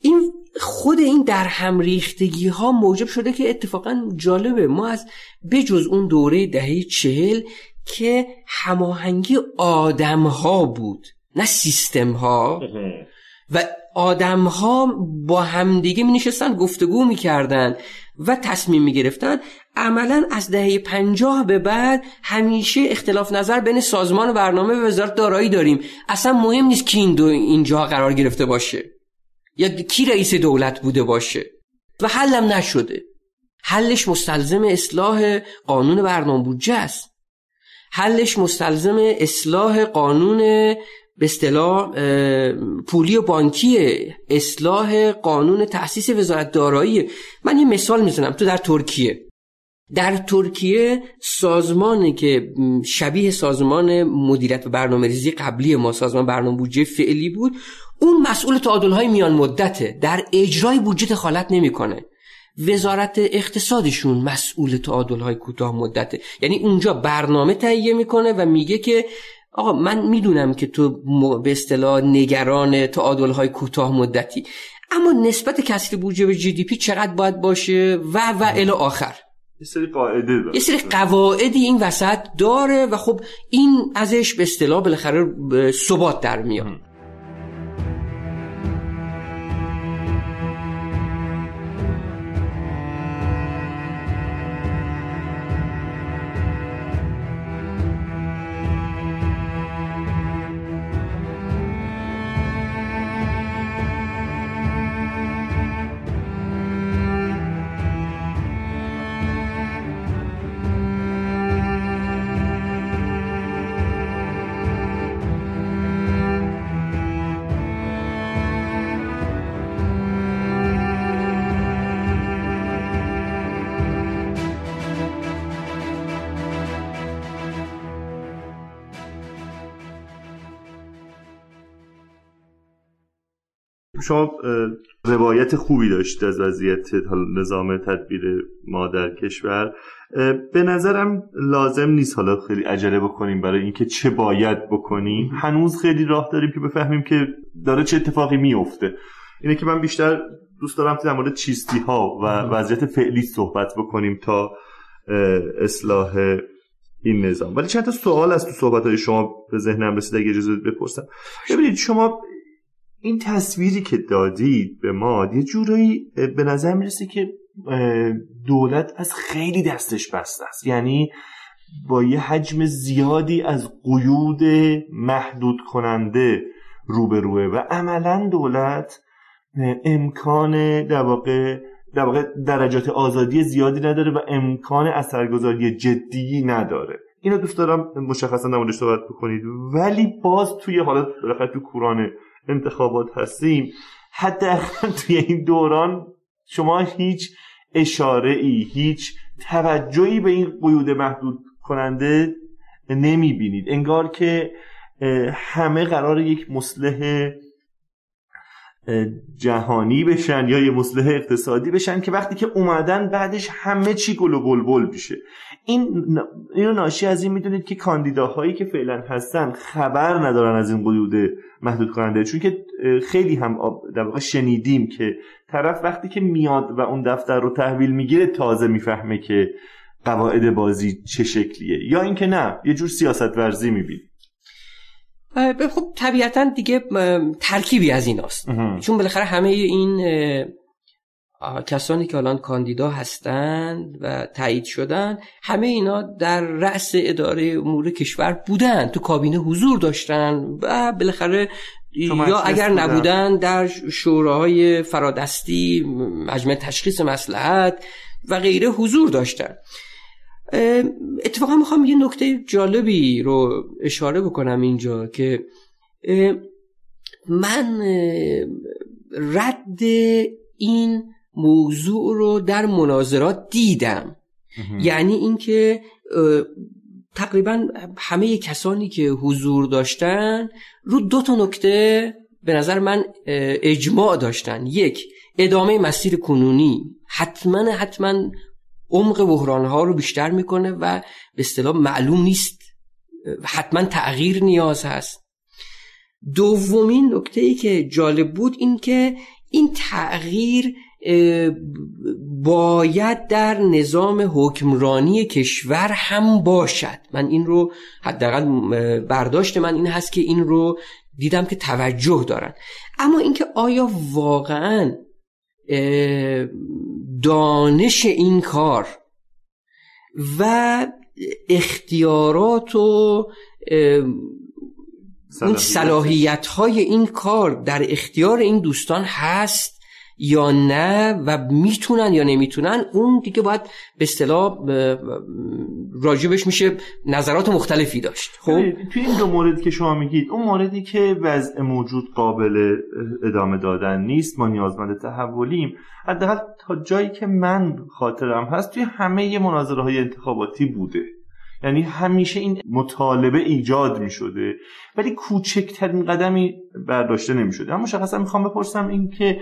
C: این خود این در هم ریختگی ها موجب شده که اتفاقا جالبه. ما از بجز اون دوره دهه چهل که هماهنگی آدم ها بود نه سیستم ها و آدم ها با همدیگه می نشستن گفتگو می کردن و تصمیم می گرفتن عملا از دهه پنجاه به بعد همیشه اختلاف نظر بین سازمان برنامه و وزارت دارایی داریم. اصلا مهم نیست کی این دو اینجا قرار گرفته باشه یا کی رئیس دولت بوده باشه. و حلم نشده. حلش مستلزم اصلاح قانون برنامه بودجه است. حلش مستلزم اصلاح قانون به اصطلاح پولی و بانکی اصلاح قانون تأسیس وزارت دارایی. من یه مثال می‌زنم. تو در ترکیه. در ترکیه سازمانی که شبیه سازمان مدیریت و برنامه ریزی قبلی ما سازمان برنامه بودجه فعلی بود اون مسئول تعادل های میان مدته. در اجرای بودجه دخالت نمی‌کنه. وزارت اقتصادشون مسئول تعادل های کوتاه مدته یعنی اونجا برنامه تهیه می‌کنه و میگه که آقا من می‌دونم که تو به اصطلاح نگران تعادل های کوتاه مدتی. اما نسبت کسری بودجه به جی دی پی چقدر باید باشه و و الی آخر.
A: یه سری قاعده
C: یه سری قواعدی این وسط داره و خب این ازش به اصطلاح بالاخره ثبات در میاد.
A: شما روایت خوبی داشتید از وضعیت نظام تدبیر ما در کشور به نظرم لازم نیست حالا خیلی عجله بکنیم برای اینکه چه باید بکنیم. هنوز خیلی راه داریم که بفهمیم که داره چه اتفاقی میفته. اینه که من بیشتر دوست دارم در مورد چیستی ها و وضعیت فعلی صحبت بکنیم تا اصلاح این نظام. ولی چند تا سوال از تو صحبت های شما به ذهنم رسید اگه اجازه بپرسم. ببینید شما این تصویری که دادید به ما یه جورایی به نظر می‌رسه که دولت از خیلی دستش بسته است. یعنی با یه حجم زیادی از قیود محدود کننده روبروه و عملا دولت امکان در واقع در واقع درجات آزادی زیادی نداره و امکان اثرگذاری جدی نداره. اینو دوست دارم مشخصا موردش صحبت بکنید. ولی باز توی حالت تو کوران انتخابات هستیم. حداقل توی این دوران شما هیچ اشاره ای هیچ توجهی به این قیود محدود کننده نمی بینید انگار که همه قرار یک مسلح جهانی بشن یا یه مسلح اقتصادی بشن که وقتی که اومدن بعدش همه چی گل و بلبل میشه. این اینو ناشی از این می‌دونید که کاندیداهایی که فعلا هستن خبر ندارن از این قیود محدود کننده چون که خیلی هم در واقع شنیدیم که طرف وقتی که میاد و اون دفتر رو تحویل می‌گیره تازه می‌فهمه که قواعد بازی چه شکلیه. یا اینکه نه یه جور سیاست ورزی می‌بینی
C: خب طبیعتا دیگه ترکیبی از این هست. چون بالاخره همه این کسانی که الان کاندیدا هستند و تایید شدن همه اینا در رأس اداره امور کشور بودن تو کابینه حضور داشتن و بالاخره یا اگر نبودن در شوراهای فرادستی مجمع تشخیص مسلحت و غیره حضور داشتن. اتفاقا می‌خوام یه نکته جالبی رو اشاره بکنم اینجا که من رد این موضوع رو در مناظرات دیدم. یعنی اینکه تقریبا همه کسانی که حضور داشتن رو دو تا نکته به نظر من اجماع داشتن. یک ادامه مسیر کنونی. حتما حتما عمق بحران ها رو بیشتر می‌کنه و به اصطلاح معلوم نیست. حتما تغییر نیاز هست. دومین نکته ای که جالب بود این که این تغییر باید در نظام حکمرانی کشور هم باشد. من این رو حداقل برداشت من این هست که این رو دیدم که توجه دارن. اما اینکه آیا واقعا دانش این کار و اختیارات و صلاحیت. های این کار در اختیار این دوستان هست یا نه و می‌تونن یا نمی‌تونن اون دیگه باید به اصطلاح راجبش میشه نظرات مختلفی داشت. خب؟
A: توی این دو موردی که شما میگید اون موردی که وضع موجود قابل ادامه دادن نیست ما نیازمند تحولیم. حداقل تا جایی که من خاطرم هست توی همه مناظره های انتخاباتی بوده. یعنی همیشه این مطالبه ایجاد می شده ولی کوچکترین قدمی برداشته نمی شده اما مشخصا می‌خوام بپرسم این که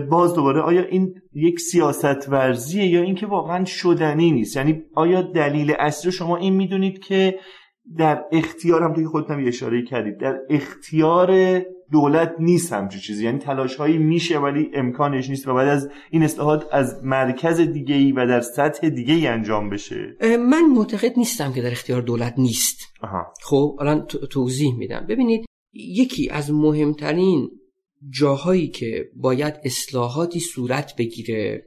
A: باز دوباره آیا این یک سیاست ورزیه یا اینکه واقعا شدنی نیست؟ یعنی آیا دلیل اصلی شما این می‌دونید که در اختیار هم توی خودتم اشاره کردید در اختیار دولت نیست همچین چیزی؟ یعنی تلاش هایی میشه ولی امکانش نیست و بعد از این اصلاحات از مرکز دیگه ای و در سطح دیگه ای انجام بشه؟
C: من معتقد نیستم که در اختیار دولت نیست.
A: آها.
C: خب الان توضیح میدم. ببینید یکی از مهمترین جاهایی که باید اصلاحاتی صورت بگیره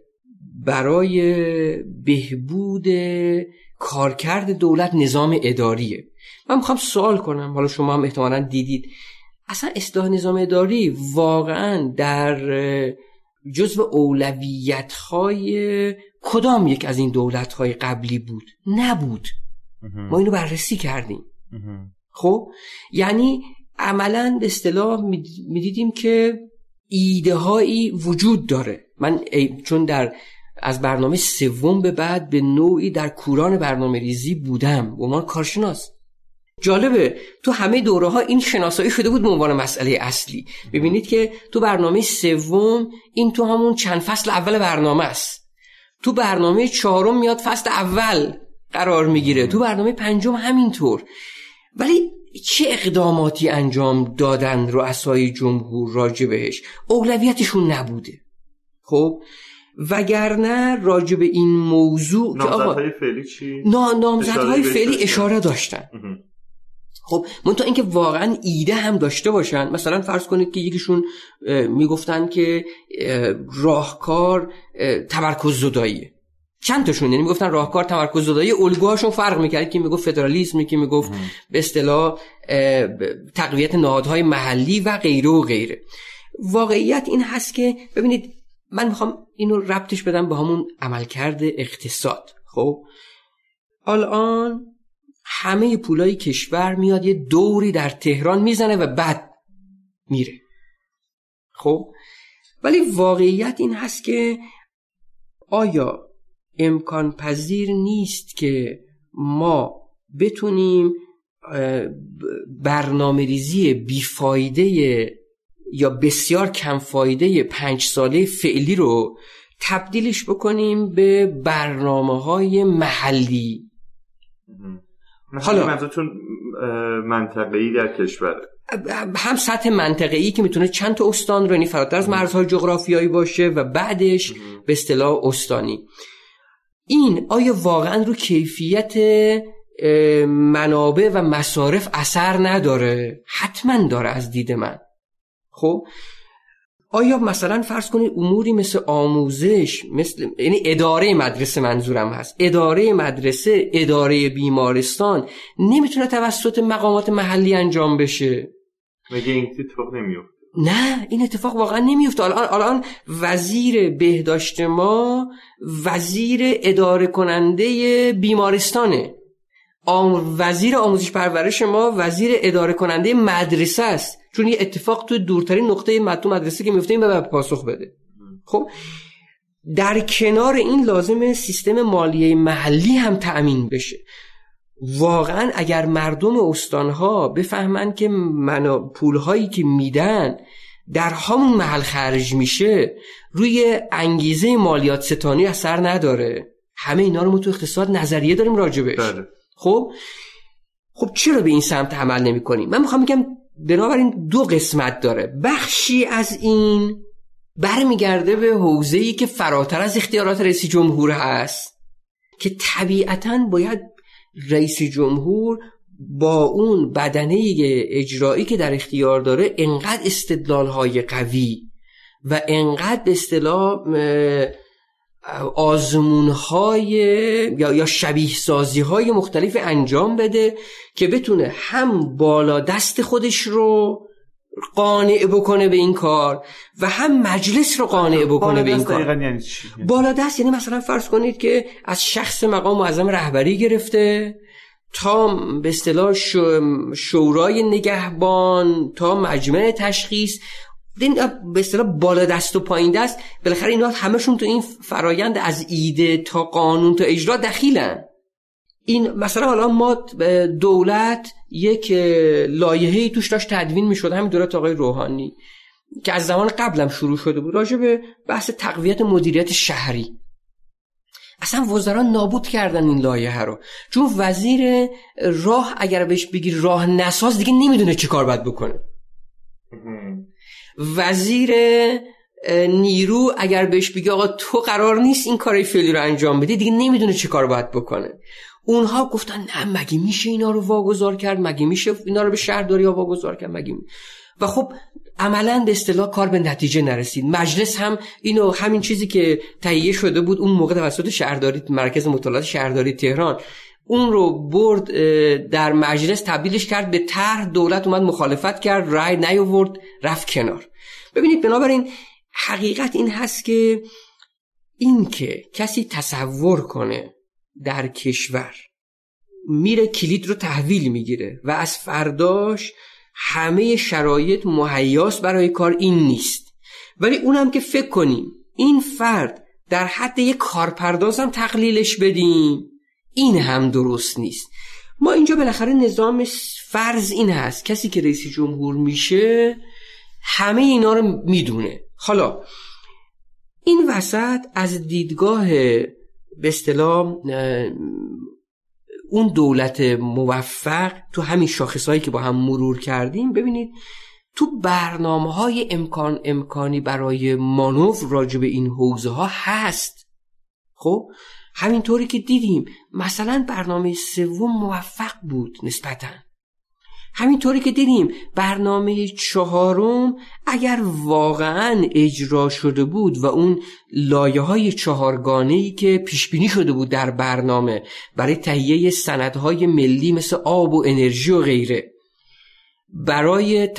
C: برای بهبود کارکرد دولت نظام اداریه. من می‌خوام سوال کنم حالا شما هم احتمالا دیدید. اصلا اصلاح نظام اداری واقعا در جزو اولویت های کدام یک از این دولت های قبلی بود؟ نبود. ما اینو بررسی کردیم. خب؟ یعنی عملا به اصطلاح می‌دیدیم که ایده هایی وجود داره. من چون در از برنامه سوم به بعد به نوعی در کوران برنامه ریزی بودم. به عنوان کارشناس. جالبه. تو همه دوره ها این شناسایی شده بود به عنوان مسئله اصلی. ببینید که تو برنامه سوم این تو همون چند فصل اول برنامه است. تو برنامه چهارم میاد فصل اول قرار می‌گیره. تو برنامه پنجم همینطور. ولی چه اقداماتی انجام دادن رؤسای جمهور راجع بهش اولویتشون نبوده. خب وگرنه راجع به این موضوع
A: نامزدهای فعلی چی؟
C: نامزدهای فعلی اشاره داشتن. خب من اینکه واقعا ایده هم داشته باشن مثلا فرض کنید که یکیشون می‌گفتن که راهکار تمرکز زداییه. چند تاشون یعنی می‌گفتن راهکار تمرکز زدایی الگوهاشون فرق می‌کرد. که می‌گفت فدرالیسم که می‌گفت به اصطلاح تقویت نهادهای محلی و غیره و غیره. واقعیت این هست که ببینید من می‌خوام اینو ربطش بدم به همون عملکرد اقتصاد. خب؟ الان همه پولای کشور میاد یه دوری در تهران می‌زنه و بعد میره. خب؟ ولی واقعیت این هست که آیا امکان پذیر نیست که ما بتونیم برنامه ریزی بیفایده یا بسیار کم فایده پنج ساله فعلی رو تبدیلش بکنیم به برنامه های محلی
A: حالا منظورتون منطقه‌ای در کشور.
C: هم سطح منطقه‌ای که می‌تونه چند تا استان رو یعنی فراتر از مرزهای جغرافیایی باشه و بعدش به اصطلاح استانی. این آیا واقعا رو کیفیت منابع و مصارف اثر نداره؟ حتما داره از دید من. خب؟ آیا مثلا فرض کنید اموری مثل آموزش مثل یعنی اداره مدرسه منظورم هست. اداره مدرسه اداره بیمارستان نمی‌تونه توسط مقامات محلی انجام بشه.
A: مگه این اتفاق نمیفته
C: نه این اتفاق واقعا نمیفته الان الان وزیر بهداشت ما وزیر اداره کننده بیمارستانه. آم... وزیر آموزش پرورش ما وزیر اداره کننده مدرسه است. چون یه اتفاق تو دورترین نقطه مدتو مدرسه که میفته این به پاسخ بده. خب در کنار این لازم سیستم مالیه محلی هم تأمین بشه. واقعا اگر مردم استانها بفهمن که منا پولهایی که میدن در همون محل خرج میشه روی انگیزه مالیات ستانی اثر نداره. همه اینا رو ما تو اقتصاد نظریه داریم راجبش.
A: بله.
C: خب؟ خب چرا به این سمت عمل نمی کنیم من می‌خوام بگم بنابراین دو قسمت داره. بخشی از این برمیگرده به حوزه‌ای که فراتر از اختیارات رئیس جمهور هست که طبیعتا باید رئیس جمهور با اون بدنه اجرایی که در اختیار داره انقدر استدلال های قوی و انقدر به اصطلاح آزمون های یا, یا شبیه سازی های مختلف انجام بده که بتونه هم بالا دست خودش رو قانع بکنه به این کار و هم مجلس رو قانع بکنه به این کار.
A: یعنی
C: بالا دست یعنی مثلا فرض کنید که از شخص مقام معظم رهبری گرفته تا به اصطلاح شورای نگهبان تا مجمع تشخیص. به اصطلاح بالا دست و پایین دست. بالاخره اینا همشون تو این فرایند از ایده تا قانون تا اجرا دخیلن. این مثلا حالا ما دولت یک لایحه‌ای توش داشت تدوین می‌شد همین دولت آقای روحانی که از زمان قبلم شروع شده بود راجع به بحث تقویت مدیریت شهری. اصلا وزران نابود کردن این لایحه رو. چون وزیر راه اگر بهش بگی راه نساز دیگه نمی‌دونه چی کار باید بکنه. وزیر نیرو اگر بهش بگی آقا تو قرار نیست این کاری فعلی رو انجام بدی دیگه نمی‌دونه چی کار باید بکنه. اونها گفتن نه مگه میشه اینا رو واگذار کرد؟ مگه میشه اینا رو به شهرداری ها واگذار کرد؟ مگه و خب عملا به اصطلاح کار به نتیجه نرسید. مجلس هم اینو همین چیزی که تهیه شده بود اون موقع توسط شهرداری مرکز مطالعات شهرداری تهران اون رو برد در مجلس تبدیلش کرد به طرح دولت اومد مخالفت کرد رای نیاورد رفت کنار. ببینید بنابراین حقیقت این هست که این که کسی تصور کنه در کشور. میره کلید رو تحویل می‌گیره و از فرداش همه شرایط مهیاس برای کار این نیست. ولی اونم که فکر کنیم این فرد در حد یک کارپردازم تقلیلش بدیم این هم درست نیست. ما اینجا بالاخره نظام فرض این هست. کسی که رئیس جمهور میشه همه اینا رو می‌دونه. حالا این وسط از دیدگاه به اصطلاح اون دولت موفق تو همین شاخصهایی که با هم مرور کردیم ببینید تو برنامه های امکان امکانی برای مانور راجع به این حوزه ها هست. خب همینطوری که دیدیم مثلا برنامه سوم موفق بود نسبتاً. همینطوری که دیدیم برنامه چهارم اگر واقعا اجرا شده بود و اون لایه های چهارگانه ای که پیش بینی شده بود در برنامه برای تهیه سندهای ملی مثل آب و انرژی و غیره. برای.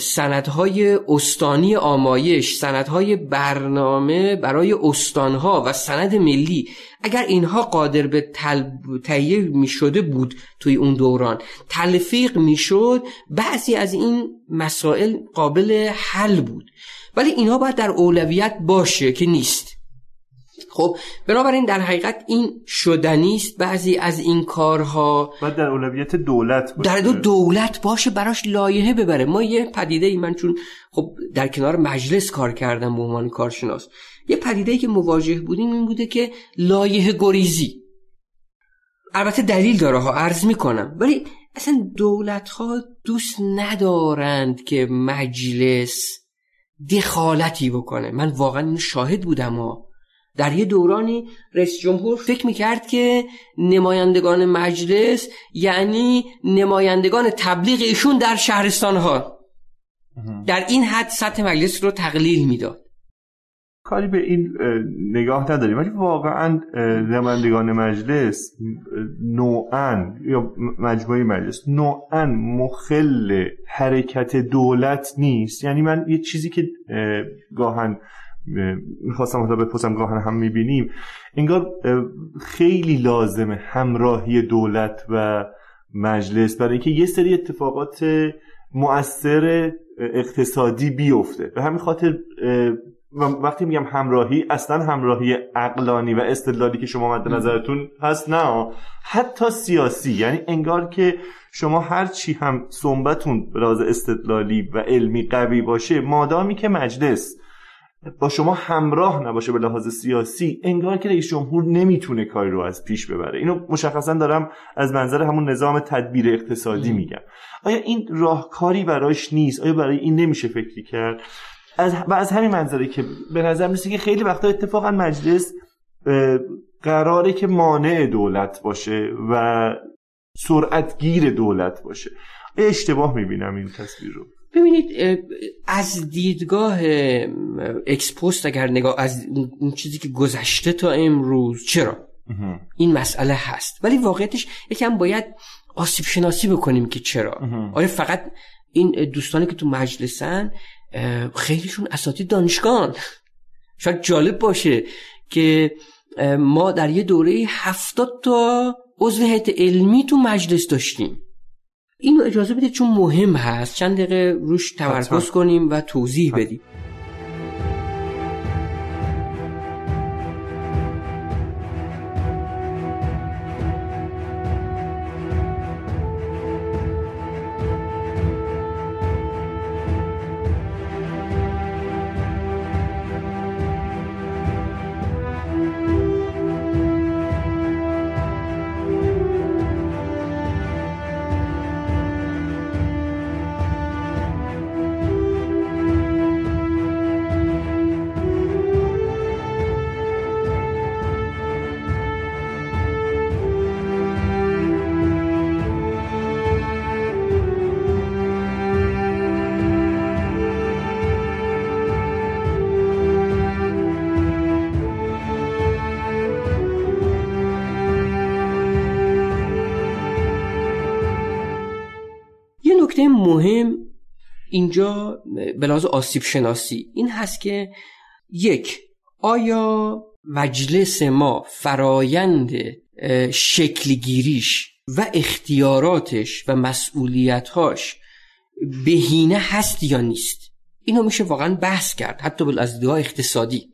C: سندهای استانی آمایش سندهای برنامه برای استانها و سند ملی اگر اینها قادر به تل... می شده بود توی اون دوران تلفیق می شد بعضی از این مسائل قابل حل بود ولی اینها باید در اولویت باشه که نیست خب بنابراین در حقیقت این شدنی است بعضی از این کارها
A: و در اولویت دولت
C: باشه. در دو دولت باشه براش لایحه ببره. ما یه پدیده ای من چون خب در کنار مجلس کار کردم به عنوان کارشناس. یه پدیده ای که مواجه بودیم این بوده که لایحه گریزی. البته دلیل داره ها عرض می‌کنم. ولی اصلا دولت ها دوست ندارند که مجلس دخالتی بکنه. من واقعا شاهد بودم ها. در یه دورانی رئیس جمهور فکر می‌کرد که نمایندگان مجلس یعنی نمایندگان تبلیغ ایشون در شهرستان ها در این حد سطح مجلس رو تقلیل می‌داد.
A: کاری به این نگاه نداریم. ولی واقعا نمایندگان مجلس نوعا یا مجموعه مجلس نوعا مخل حرکت دولت نیست. یعنی من یه چیزی که گاهن می‌خواستم حالا بپرسم گاهن هم می‌بینیم. انگار خیلی لازمه همراهی دولت و مجلس برای اینکه یه سری اتفاقات مؤثر اقتصادی بیفته. به همین خاطر وقتی میگم همراهی اصلا همراهی اقلانی و استدلالی که شما مد نظرتون هست نه. حتی سیاسی یعنی انگار که شما هر چی هم صنبتون به استدلالی و علمی قوی باشه مادامی که مجلس با شما همراه نباشه به لحاظ سیاسی انگار که رئیس جمهور نمی‌تونه کاری رو از پیش ببره. اینو مشخصا دارم از منظر همون نظام تدبیر اقتصادی میگم. آیا این راهکاری براش نیست؟ آیا برای این نمیشه فکری کرد؟ از و از همین منظره که به نظر میسه که خیلی وقتا اتفاقا مجلس قراره که مانع دولت باشه و سرعتگیر دولت باشه. اشتباه می‌بینم این تصویر رو.
C: ببینید از دیدگاه اکسپوست اگر نگاه از اون چیزی که گذشته تا امروز چرا؟ این مسئله هست. ولی واقعیتش یکم باید آسیب شناسی بکنیم که چرا. آیا فقط این دوستانی که تو مجلسن خیلیشون اساتید دانشگاه شاید جالب باشه که ما در یه دوره هفتاد تا عضو هیئت علمی تو مجلس داشتیم. اینو اجازه بدید چون مهم هست. چند دقیقه روش تمرکز کنیم و توضیح بدیم. مهم اینجا به آسیب شناسی این هست که یک آیا مجلس ما فرایند شکلگیریش و اختیاراتش و مسئولیتهاش بهینه هست یا نیست؟ اینو میشه واقعا بحث کرد حتی از دیدگاه اقتصادی.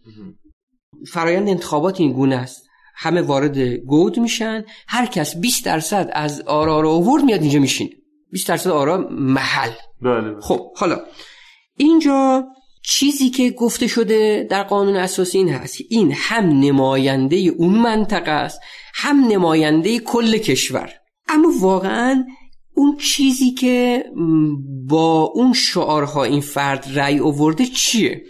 C: فرایند انتخابات این گونه است. همه وارد گود میشن هر کس 20 درصد از آرا رو آورد میاد اینجا میشینه. 20 درصد آرا محل.
A: بله.
C: خب حالا اینجا چیزی که گفته شده در قانون اساسی این هست این هم نماینده اون منطقه است هم نماینده کل کشور. اما واقعا اون چیزی که با اون شعارها این فرد رأی آورده چیه؟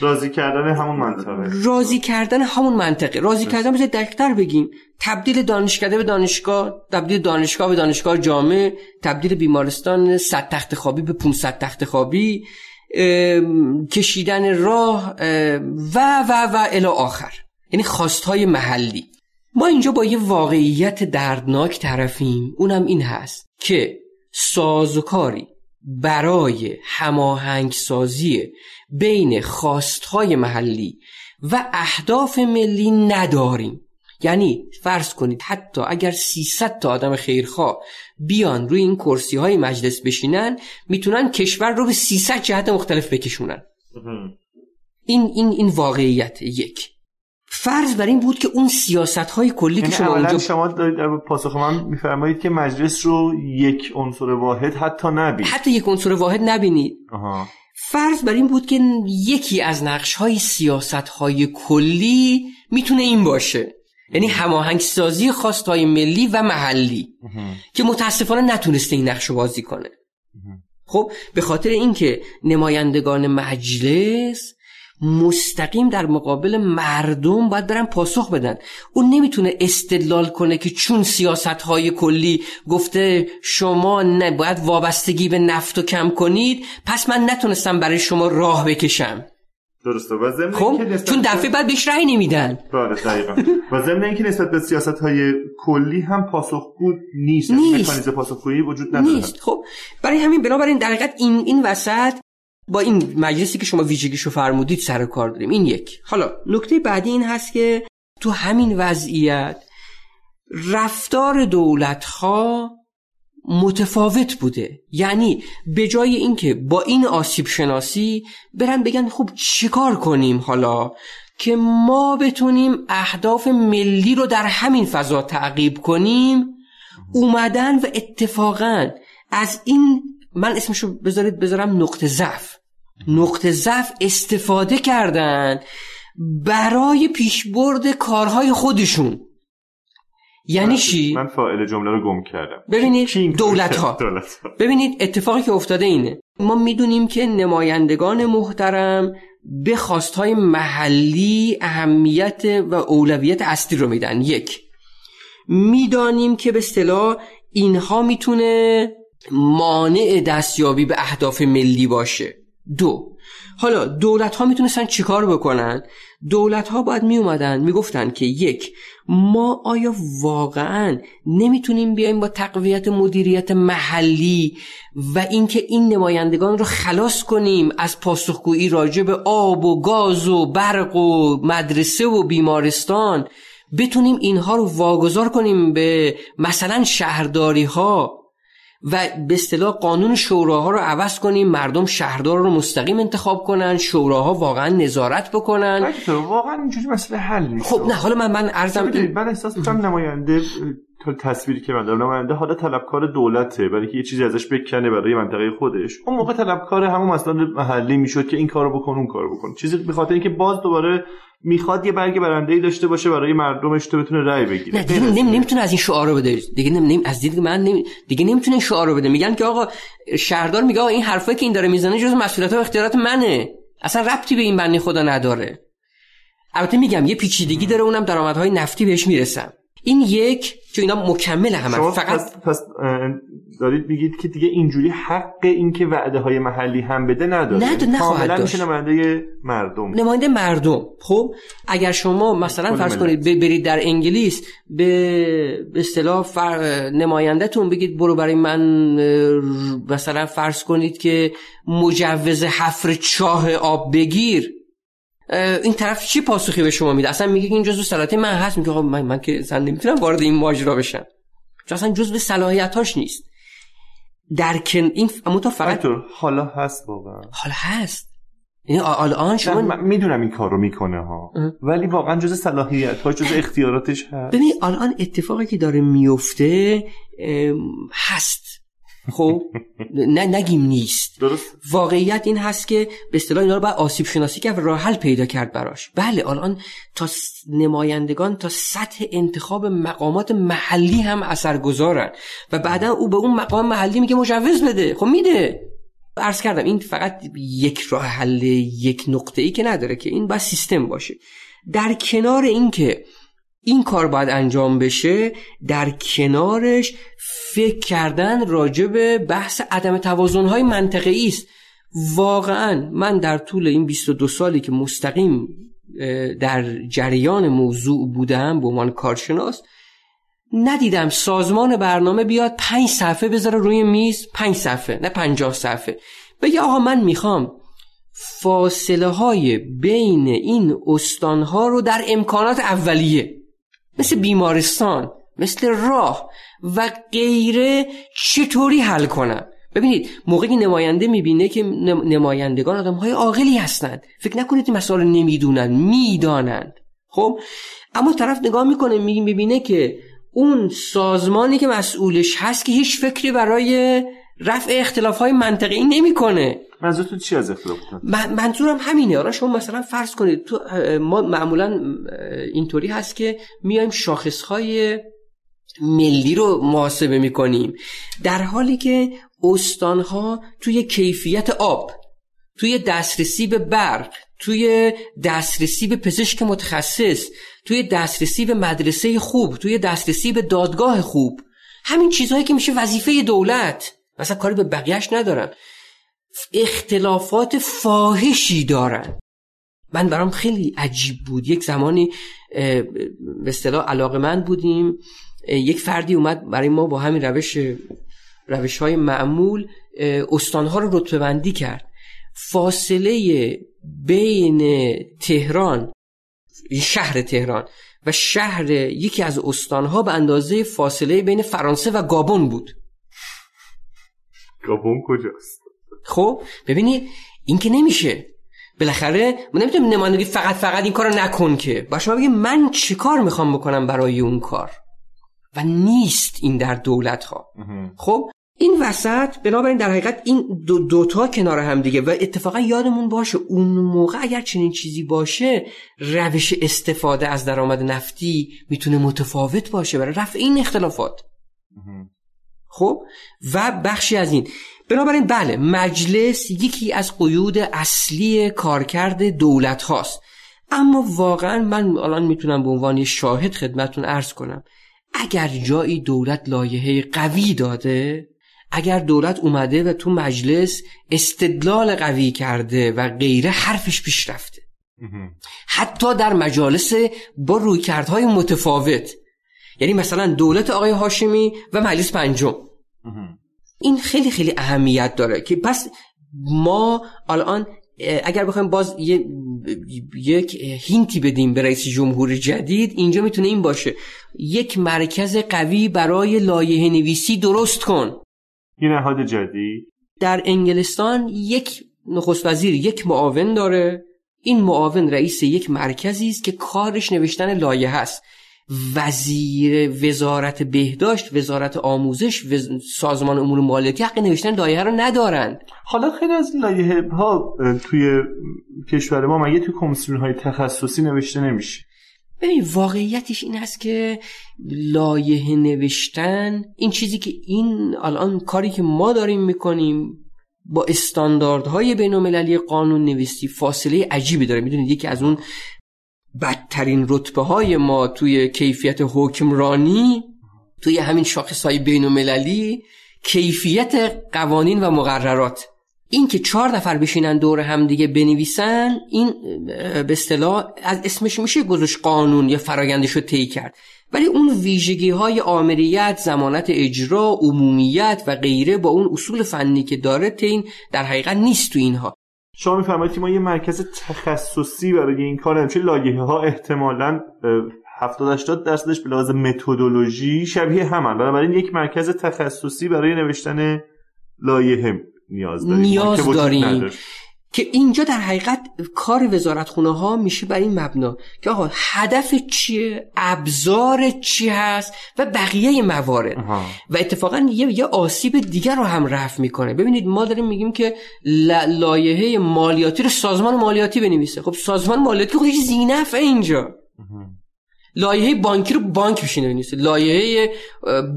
A: راضی کردن همون منطقه.
C: راضی کردن همون منطقه. راضی کردن بذار دقیق‌تر بگیم. تبدیل دانشکده به دانشگاه تبدیل دانشگاه به دانشگاه جامعه تبدیل بیمارستان 100 تخت خوابی به 500 تخت خوابی کشیدن راه و و و الی آخر. یعنی خواستهای محلی. ما اینجا با یه واقعیت دردناک طرفیم. اونم این هست که سازوکاری برای هماهنگ سازی بین خواستهای محلی و اهداف ملی نداریم. یعنی فرض کنید حتی اگر 300 تا آدم خیرخواه بیان روی این کرسی های مجلس بشینن می‌تونن کشور رو به 300 جهت مختلف بکشونن. این این این واقعیت یک. فرض بر این بود که اون سیاست های کلی که
A: یعنی
C: شما اونجا
A: شما پاسخ من میفرمایید که مجلس رو یک عنصر واحد حتی نبینید.
C: حتی یک عنصر واحد نبینید.
A: آها.
C: فرض بر این بود که یکی از نقش های سیاست های کلی می‌تونه این باشه. یعنی هماهنگ سازی خواستهای ملی و محلی که متاسفانه نتونسته این نقش بازی کنه. خب به خاطر اینکه نمایندگان مجلس مستقیم در مقابل مردم باید برن پاسخ بدن. اون نمی‌تونه استدلال کنه که چون سیاست های کلی گفته شما باید وابستگی به نفت و کم کنید پس من نتونستم برای شما راه بکشم.
A: درسته. و ضمن
C: خب چون دفعه بعد بهش رأی نمیدن.
A: بله دقیقا. و ضمن اینکه نسبت به سیاست های کلی هم پاسخگو نیست.
C: نیست.
A: مکانیزم پاسخگویی وجود نداره.
C: نیست. خب برای همین بنابراین در حقیقت این این وسط با این مجلسی که شما ویژگیشو فرمودید سر کار داریم. این یک. حالا نکته بعدی این هست که تو همین وضعیت رفتار دولت ها متفاوت بوده. یعنی به جای اینکه با این آسیب شناسی برن بگن خب چیکار کنیم حالا که ما بتونیم اهداف ملی رو در همین فضا تعقیب کنیم اومدن و اتفاقا از این من اسمشو بذارید بذارم نقطه ضعف. نقطه ضعف استفاده کردن برای پیشبرد کارهای خودشون. یعنی چی؟
A: من فاعل جمله رو گم کردم.
C: ببینید؟ ها
A: دولت ها
C: ببینید اتفاقی که افتاده اینه. ما می‌دونیم که نمایندگان محترم به خواستهای محلی اهمیت و اولویت اصلی رو میدن. یک. می‌دانیم که به اصطلاح اینها می‌تونه مانع دستیابی به اهداف ملی باشه. دو. حالا دولت ها می‌تونستن چیکار بکنن؟ دولت ها باید می اومدن می‌گفتن که یک ما آیا واقعا نمی‌تونیم بیایم با تقویت مدیریت محلی و اینکه این نمایندگان رو خلاص کنیم از پاسخگویی راجع به آب و گاز و برق و مدرسه و بیمارستان؟ بتونیم اینها رو واگذار کنیم به مثلا شهرداری ها و به اصطلاح قانون شوراها رو عوض کنیم مردم شهردار رو مستقیم انتخاب کنن شوراها واقعا نظارت بکنن.
A: واقعا اینجوری مسئله حل نیست.
C: خب نه حالا من من ارزم
A: این... من احساس می‌کنم نماینده تصویری که من دارم نماینده حالا طلبکار دولته برای که یه چیزی ازش بکنه برای منطقه خودش. اون موقع طلبکار همون مثلا محلی می‌شد که این کارو بکن اون کارو بکن. چیزی به خاطر اینکه باز دوباره می‌خواد یه برگ برنده ای داشته باشه برای مردمش تو بتونه رأی بگیره.
C: نه دیگه نمی نمی‌تونه از این شعار رو بده. دیگه نمی از دید من نمی دیگه نمی‌تونه شعار رو بده. میگن که آقا شهردار میگه آقا این حرفایی که این داره می‌زنه جز مسئولیت و اختیارات منه. اصلا ربطی به این بنی خدا نداره. البته میگم یه پیچیدگی داره اونم درآمدهای نفتی بهش می‌رسم این یک چون اینا مکمل هم فقط
A: پس, پس دارید میگید که دیگه اینجوری حق این که وعده های محلی هم بده نداره.
C: نه نخواهد داشت.
A: نماینده مردم.
C: نماینده مردم. خب اگر شما مثلا فرض کنید برید در انگلیس به به اصطلاح فر... نمایندهتون بگید برو برای من مثلا فرض کنید که مجوز حفر چاه آب بگیر. این طرف چی پاسخی به شما میده؟ اصلا میگه این جزء صلاحیت من هست. میگه من, من که اصلا نمی‌تونم وارد این ماجرا بشم. چون اصلا جزء صلاحیتاش نیست. در کن این اما تو فقط
A: حالا هست واقعا.
C: حالا هست. یعنی الان شما
A: من می‌دونم این کار رو می‌کنه ها. ولی واقعا جز صلاحیت ها جز اختیاراتش هست.
C: ببین الان اتفاقی که داره میفته هست. خب نه نگیم نیست.
A: درست.
C: واقعیت این هست که به اصطلاح اینا رو باید آسیب شناسی کرد و راه حل پیدا کرد براش. بله الان تا نمایندگان تا سطح انتخاب مقامات محلی هم اثر گذارن و بعدا او به اون مقام محلی میگه مجوز بده. خب میده. عرض کردم این فقط یک راه حل یک نقطه ای که نداره که این باید سیستم باشه. در کنار اینکه این کار باید انجام بشه در کنارش فکر کردن راجع به بحث عدم توازنهای منطقی است. واقعا من در طول این 22 سالی که مستقیم در جریان موضوع بودم به عنوان کارشناس ندیدم سازمان برنامه بیاد پنج صفحه بذاره روی میز. پنج صفحه نه پنجاه صفحه. بگه آقا من می‌خوام فاصله های بین این استانها رو در امکانات اولیه مثل بیمارستان مثل راه و غیره چطوری حل کنم؟ ببینید موقعی نماینده می‌بینه که نمایندگان آدم های عاقلی هستند. فکر نکنید این مسائل نمی‌دونن می‌دانند. خب؟ اما طرف نگاه می‌کنه می‌بینه که اون سازمانی که مسئولش هست که هیچ فکری برای رفع اختلاف های منطقی نمی‌کنه.
A: منظورتون چی از اختلاف
C: منظورم همینه. حالا شما مثلا فرض کنید تو ما معمولا اینطوری هست که میایم شاخص های ملی رو محاسبه می‌کنیم. در حالی که استانها توی کیفیت آب توی دسترسی به برق توی دسترسی به پزشک متخصص توی دسترسی به مدرسه خوب توی دسترسی به دادگاه خوب همین چیزهایی که میشه وظیفه دولت. مثلا کاری به بقیهش ندارم. اختلافات فاحشی دارن. من برام خیلی عجیب بود. یک زمانی به اصطلاح علاقه من بودیم. یک فردی اومد برای ما با همین روش روش های معمول استانها رو رتبه بندی کرد. فاصله بین تهران شهر تهران و شهر یکی از استانها به اندازه فاصله بین فرانسه و گابون بود.
A: گابون کجاست؟
C: خب؟ ببینید این که نمیشه. بالاخره ما نمی‌تونیم نمایندگی فقط فقط این کارو نکن که. با شما بگیم من چه کار می‌خوام بکنم برای اون کار؟ و نیست این در دولت ها خب؟ این وسط بنابراین در حقیقت این دو دوتا کنار هم دیگه و اتفاقا یادمون باشه اون موقع اگر چنین چیزی باشه روش استفاده از درآمد نفتی می‌تونه متفاوت باشه برای رفع این اختلافات. خب؟ و بخشی از این. بنابراین بله مجلس یکی از قیود اصلی کارکرد دولت هاست. اما واقعا من الان می‌تونم به عنوان شاهد خدمتون ارز کنم. اگر جایی دولت لایحه قوی داده اگر دولت اومده و تو مجلس استدلال قوی کرده و غیره حرفش پیش رفته. حتی در مجالس با رویکردهای متفاوت. یعنی مثلا دولت آقای هاشمی و مجلس پنجم. این خیلی خیلی اهمیت داره که پس ما الان اگر بخوایم باز یک هینتی بدیم به رئیس جمهور جدید اینجا می‌تونه این باشه. یک مرکز قوی برای لایه نویسی درست کن.
A: این نهاد جدید؟
C: در انگلستان یک نخست وزیر یک معاون داره. این معاون رئیس یک مرکزی است که کارش نوشتن لایه هست وزیر وزارت بهداشت وزارت آموزش سازمان امور مالیاتی حق نوشتن لایحه رو ندارن.
A: حالا خیلی از لایحه ها توی کشور ما مگه توی کمیسیون های تخصصی نوشته نمیشه؟
C: ببین واقعیتش این هست که لایحه نوشتن این چیزی که این الان کاری که ما داریم می‌کنیم با استانداردهای بین قانون نویسی فاصله عجیبی داره. می‌دونید یکی از اون بدترین رتبه های ما توی کیفیت حکمرانی توی همین شاخص های بین المللی کیفیت قوانین و مقررات. این که چهار نفر بشینن دور هم دیگه بنویسن این به اصطلاح از اسمش میشه گذاشت قانون یا فرایندش رو طی کرد. ولی اون ویژگی های آمریت زمانت اجرا عمومیت و غیره با اون اصول فنی که داره تین در حقیقت نیست تو اینها.
A: شما میفرمایید که ما یه مرکز تخصصی برای این کار نمیشه لایحه ها احتمالاً 70 80 درصدش به لحاظ متدولوژی شبیه همن. بنابراین یک مرکز تخصصی برای نوشتن لایحه نیاز داریم.
C: نیاز داریم. که اینجا در حقیقت کار وزارت خونه ها میشه بر این مبنا که آقا هدف چیه؟ ابزار چی هست؟ و بقیه موارد. و اتفاقا یه, یه آسیب دیگر رو هم رفع می‌کنه. ببینید ما داریم میگیم که لایحه مالیاتی رو سازمان مالیاتی بنویسه. خب سازمان مالیاتی خودش زینفه اینجا. لایحه بانکی رو بانک بشینه بنویسه. لایحه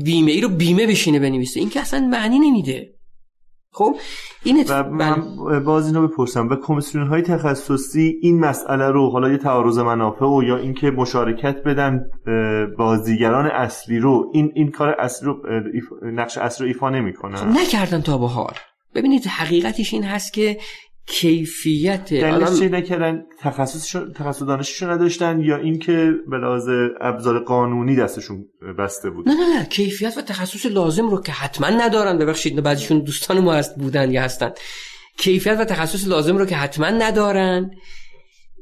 C: بیمه ای رو بیمه بشینه بنویسه. این که اصلا معنی نمیده. خب این
A: و من بله. باز اینو بپرسم. و کمیسیون های تخصصی این مسئله رو حالا یه تعارض منافع و یا اینکه مشارکت بدن بازیگران اصلی رو این این کار اصلی رو نقش اصلی رو ایفا نمی‌کنن.
C: خب نکردن تا به حال. ببینید حقیقتش این هست که کیفیت
A: دلیلش چه نکردن تخصصشون تخصص دانششون نداشتن یا اینکه به لحاظ ابزار قانونی دستشون بسته بود؟
C: نه نه نه کیفیت و تخصص لازم رو که حتما ندارن. ببخشید بعضیشون دوستان ما هست بودن یا هستن. کیفیت و تخصص لازم رو که حتما ندارن.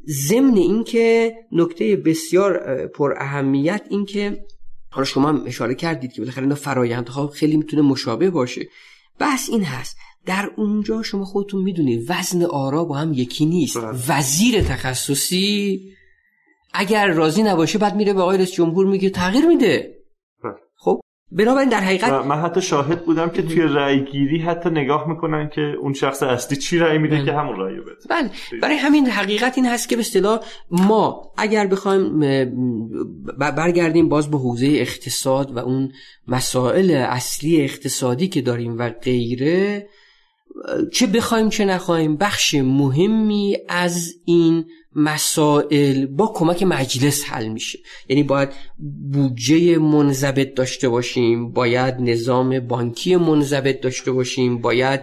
C: ضمن اینکه نکته بسیار پر اهمیت این که حالا شما هم اشاره کردید که بالاخره اینا فرایندها خیلی می‌تونه مشابه باشه. بس این هست. در اونجا شما خودتون می‌دونید وزن آرا با هم یکی نیست بله. وزیر تخصصی اگر راضی نباشه بعد میره به آقای رئیس جمهور میگه تغییر میده بله. خب بنابراین در حقیقت
A: من حتی شاهد بودم که توی رأی گیری حتی نگاه می‌کنن که اون شخص اصلی چی رأی میده بله. که همون رأی بده
C: بله برای همین حقیقت این هست که به اصطلاح ما اگر بخوایم برگردیم باز به حوزه اقتصاد و اون مسائل اصلی اقتصادی که داریم و غیره چه بخوایم چه نخوایم بخش مهمی از این مسائل با کمک مجلس حل میشه. یعنی باید بودجه منضبط داشته باشیم باید نظام بانکی منضبط داشته باشیم باید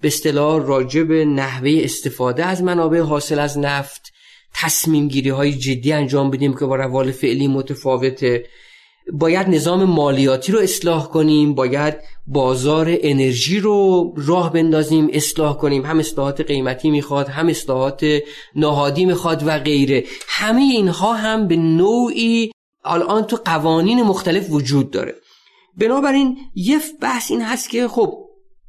C: به اصطلاح راجع به نحوه استفاده از منابع حاصل از نفت تصمیم گیری های جدی انجام بدیم که با روال فعلی متفاوته. باید نظام مالیاتی رو اصلاح کنیم باید بازار انرژی رو راه بندازیم اصلاح کنیم. هم اصلاحات قیمتی می‌خواد هم اصلاحات نهادی می‌خواد و غیره. همه اینها هم به نوعی الان تو قوانین مختلف وجود داره. بنابراین یه بحث این هست که خب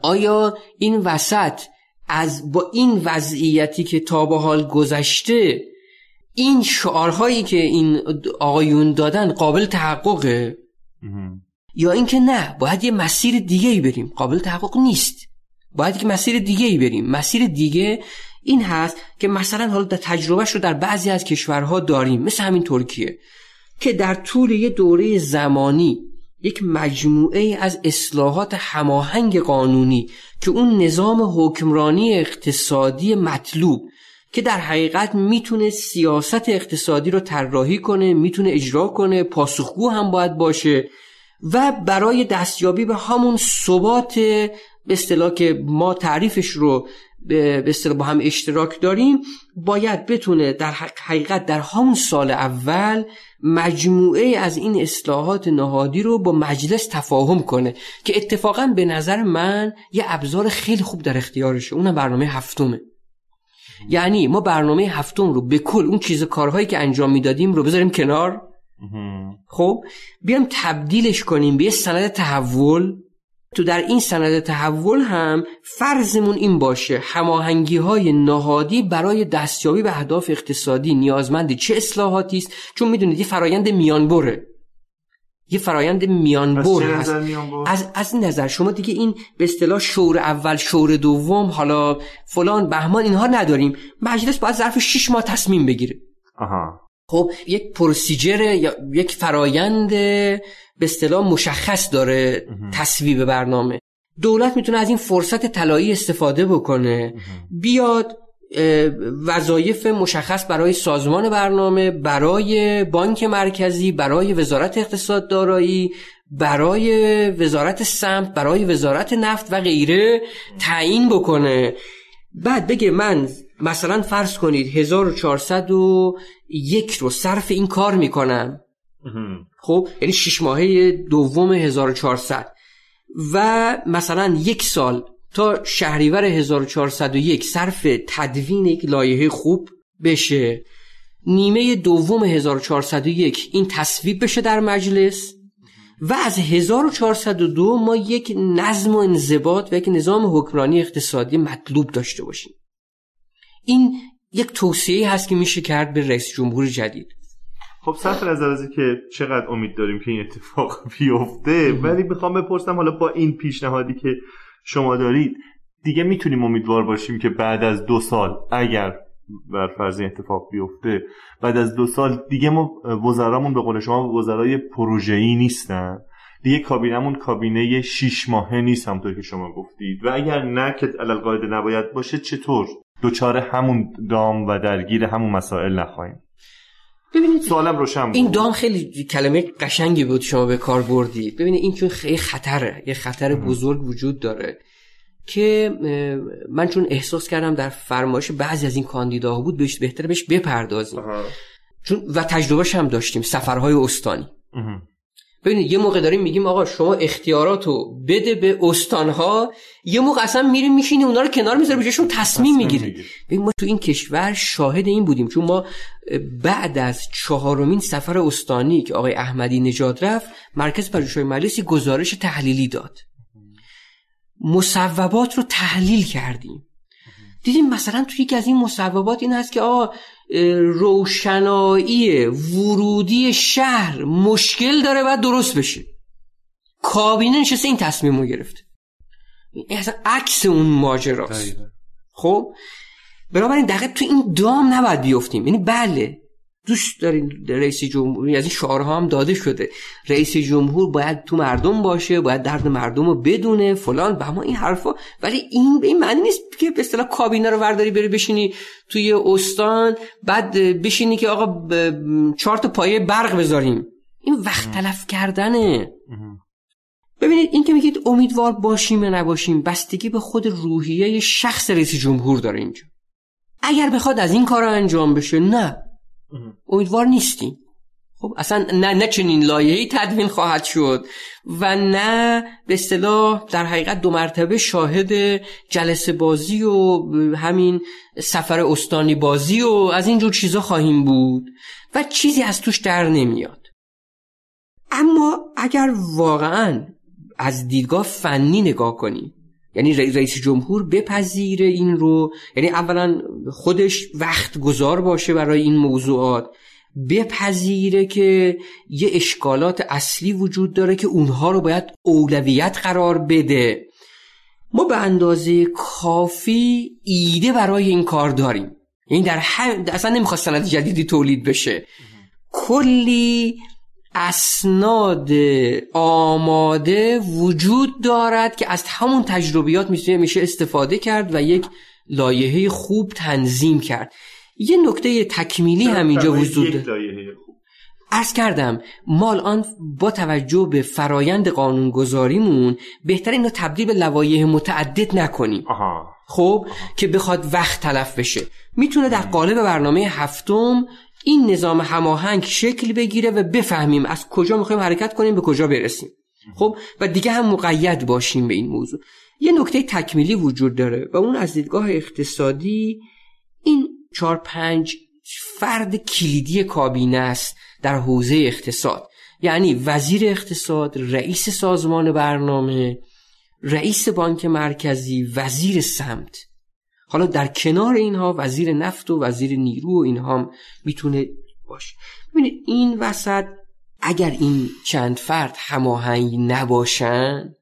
C: آیا این وسط از با این وضعیتی که تا به حال گذشته این شعارهایی که این آقایون دادن قابل تحققه؟ یا اینکه نه باید یه مسیر دیگه ای بریم. قابل تحقق نیست. باید که مسیر دیگه ای بریم. مسیر دیگه این هست که مثلا حالا در تجربهش رو در بعضی از کشورها داریم. مثل همین ترکیه. که در طول یه دوره زمانی یک مجموعه از اصلاحات هماهنگ قانونی که اون نظام حکمرانی اقتصادی مطلوب که در حقیقت می‌تونه سیاست اقتصادی رو طراحی کنه می‌تونه اجرا کنه پاسخگو هم باید باشه و برای دستیابی به همون ثبات به اصطلاح که ما تعریفش رو به اصطلاح با هم اشتراک داریم باید بتونه در حقیقت در همون سال اول مجموعه از این اصلاحات نهادی رو با مجلس تفاهم کنه که اتفاقا به نظر من یه ابزار خیلی خوب در اختیارشه. اونم برنامه هفتمه. یعنی ما برنامه هفتم رو به کل اون چیز کارهایی که انجام می‌دادیم رو بذاریم کنار. خب بیام تبدیلش کنیم به یه سند تحول. تو در این سند تحول هم فرضمون این باشه هماهنگی های نهادی برای دستیابی به اهداف اقتصادی نیازمند چه اصلاحاتی است؟ چون می‌دونید یه فرایند میانبره. یه فرایند میانبر
A: هست.
C: از از این نظر شما دیگه این به اصطلاح شور اول شور دوم حالا فلان بهمان اینها نداریم. مجلس باید ظرف 6 ماه تصمیم بگیره.
A: آها.
C: خب یک پروسیجر یا یک فرایند به اصطلاح مشخص داره تصویب برنامه. دولت می‌تونه از این فرصت طلایی استفاده بکنه. بیاد وظایف مشخص برای سازمان برنامه برای بانک مرکزی برای وزارت اقتصاد دارایی برای وزارت سمت برای وزارت نفت و غیره تعیین بکنه. بعد بگه من مثلا فرض کنید 1401 رو صرف این کار می‌کنم. خب یعنی شش ماهه دوم 1400 و مثلا یک سال تا شهریور 1401 صرف تدوین یک لایحه خوب بشه. نیمه دوم 1401 این تصویب بشه در مجلس و از 1402 ما یک نظم و انضباط و یک نظام حکمرانی اقتصادی مطلوب داشته باشیم. این یک توصیه هست که میشه کرد به رئیس جمهور جدید.
A: خب صرف نظر از که چقدر امید داریم که این اتفاق بیفته ولی می‌خوام بپرسم حالا با این پیشنهادی که شما دارید. دیگه می‌تونیم امیدوار باشیم که بعد از دو سال اگر بر فرض اتفاق بیفته بعد از دو سال دیگه ما وزرامون به قول شما وزرای پروژه‌ای نیستن. دیگه کابینمون کابینه شیش ماهه نیست همونطور که شما گفتید. و اگر نه که علل نباید باشه چطور؟ دوچار همون دام و درگیر همون مسائل نخواهیم.
C: ببینید
A: سوالم روشن
C: این دام خیلی کلمه قشنگی بود شما به کار بردید ببینید این چون خیلی خطره یه خطر بزرگ وجود داره که من چون احساس کردم در فرمایش بعضی از این کاندیداها بود بهش بهتر بهش بپردازیم. چون و تجربهش هم داشتیم سفرهای استانی. ببینید یه موقع داریم میگیم آقا شما اختیاراتو بده به استانها یه موقع اصلا میریم میشینی اونا رو کنار می‌ذاری بهشون تصمیم می‌گیری. ما تو این کشور شاهد این بودیم چون ما بعد از چهارمین سفر استانی که آقای احمدی نژاد رفت مرکز پژوهش‌های مجلسی گزارش تحلیلی داد. مصوبات رو تحلیل کردیم. دیدیم مثلا توی یکی از این مصوبات این هست که آقا روشنایی ورودی شهر مشکل داره باید درست بشه. کابینه نشسته این تصمیم رو گرفته. این اصلا عکس اون ماجراست. خب؟ بنابراین دقیق تو این دام نباید بیفتیم. یعنی بله دوست دارین رئیس جمهوری از این شعارها هم داده شده. رئیس جمهور باید تو مردم باشه باید درد مردم رو بدونه فلان به ما این حرفا. ولی این به این معنی نیست که به اصطلاح کابینه رو ورداری بری بشینی توی استان بعد بشینی که آقا چهار تا پایه برق بذاریم. این وقت تلف کردنه. ببینید این که میگید امیدوار باشیم یا نباشیم بستگی به خود روحیه شخص رئیس جمهور داره اینجا. اگر بخواد از این کار انجام بشه نه. امیدوار نیستیم. خب اصلا نه نه چنین لایحه‌ای تدوین خواهد شد و نه به اصطلاح در حقیقت دو مرتبه شاهد جلسه بازی و همین سفر استانی بازی و از اینجور چیزا خواهیم بود و چیزی از توش در نمیاد. اما اگر واقعا از دیدگاه فنی نگاه کنیم یعنی رئیس جمهور بپذیره این رو. یعنی اولا خودش وقت گذار باشه برای این موضوعات. بپذیره که یه اشکالات اصلی وجود داره که اونها رو باید اولویت قرار بده. ما به اندازه کافی ایده برای این کار داریم. یعنی در هم... اصلا نمی‌خواست سند جدیدی تولید بشه. کلی اسناد آماده وجود دارد که از همون تجربیات میشه استفاده کرد و یک لایحه خوب تنظیم کرد. یه نکته تکمیلی هم اینجا وجود
A: داره.
C: ارز کردم مال آن با توجه به فرایند قانونگذاریمون بهتر اینو تبدیل به لوایح متعدد نکنیم.
A: آها.
C: خب؟ که بخواد وقت تلف بشه. می‌تونه در قالب برنامه هفتم این نظام هماهنگ شکل بگیره و بفهمیم از کجا می‌خوایم حرکت کنیم به کجا برسیم. خب؟ و دیگه هم مقید باشیم به این موضوع. یه نکته تکمیلی وجود داره و اون از دیدگاه اقتصادی این چهار پنج فرد کلیدی کابینه است در حوزه اقتصاد. یعنی وزیر اقتصاد رئیس سازمان برنامه رئیس بانک مرکزی وزیر سمت. حالا در کنار اینها وزیر نفت و وزیر نیرو و اینها هم می‌تونه باشه. ببینید این وسط اگر این چند فرد هماهنگ نباشن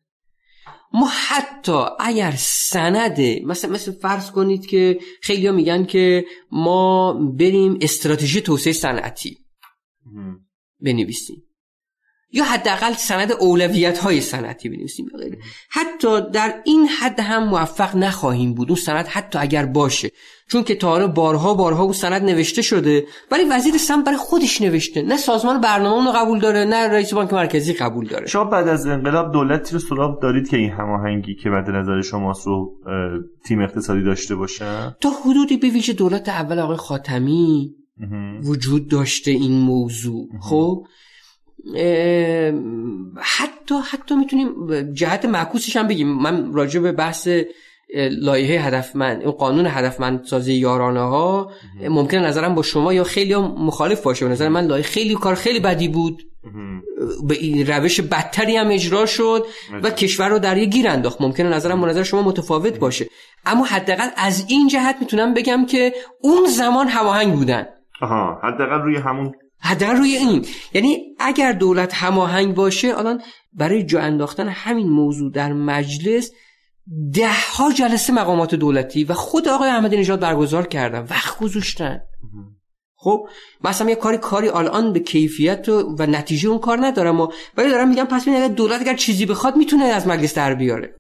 C: ما حتی اگر سند مثلا مثل فرض کنید که خیلی میگن که ما بریم استراتژی توسعه صنعتی بنویسیم. یا حداقل سند اولویت های صنعتی بنویسیم. حتی در این حد هم موفق نخواهیم بود اون سند حتی اگر باشه چون که تا بارها بارها اون سند نوشته شده ولی وزیر سم برای خودش نوشته. نه سازمان برنامه اونو قبول داره نه رئیس بانک مرکزی قبول داره.
A: شما بعد از انقلاب دولتی رو سراغ دارید که این هماهنگی که مد نظر شما رو تیم اقتصادی داشته باشه؟
C: تا حدودی به ویژه دولت اول آقای خاتمی وجود داشته این موضوع. خب؟ حتی حتی می‌تونیم جهت معکوسش هم بگیم. من راجع به بحث لایحه هدفمند قانون هدفمند سازی یارانه ها ممکن نظرم با شما یا خیلی مخالف باشه. به نظر من لایحه خیلی کار خیلی بدی بود. به این روش بدتری هم اجرا شد و کشور رو در یه گیر انداخت. ممکنه نظرم با نظر شما متفاوت باشه. اما حداقل از این جهت می‌تونم بگم که اون زمان هماهنگ بودن.
A: آها حداقل روی همون
C: حداقل روی این. یعنی اگر دولت هماهنگ باشه الان برای جا انداختن همین موضوع در مجلس ده ها جلسه مقامات دولتی و خود آقای احمدی نژاد برگزار کردن. وقت گذاشتن. خب مثلا یه کاری کاری الان به کیفیت و, و نتیجه اون کار ندارم ولی دارم میگم پس اگر دولت اگر چیزی بخواد می‌تونه از مجلس در بیاره.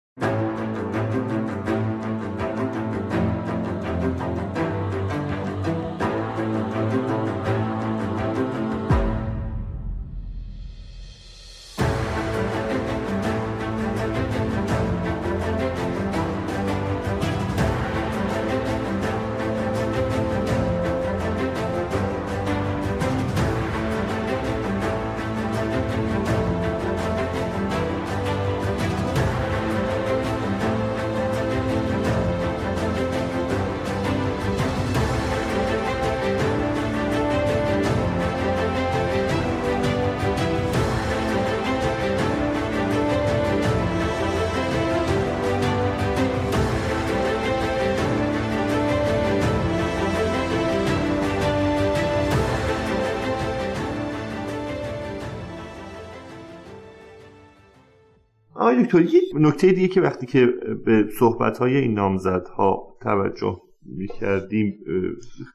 A: آقای دکتر یه نکته دیگه که وقتی که به صحبت های این نامزدها توجه می‌کردیم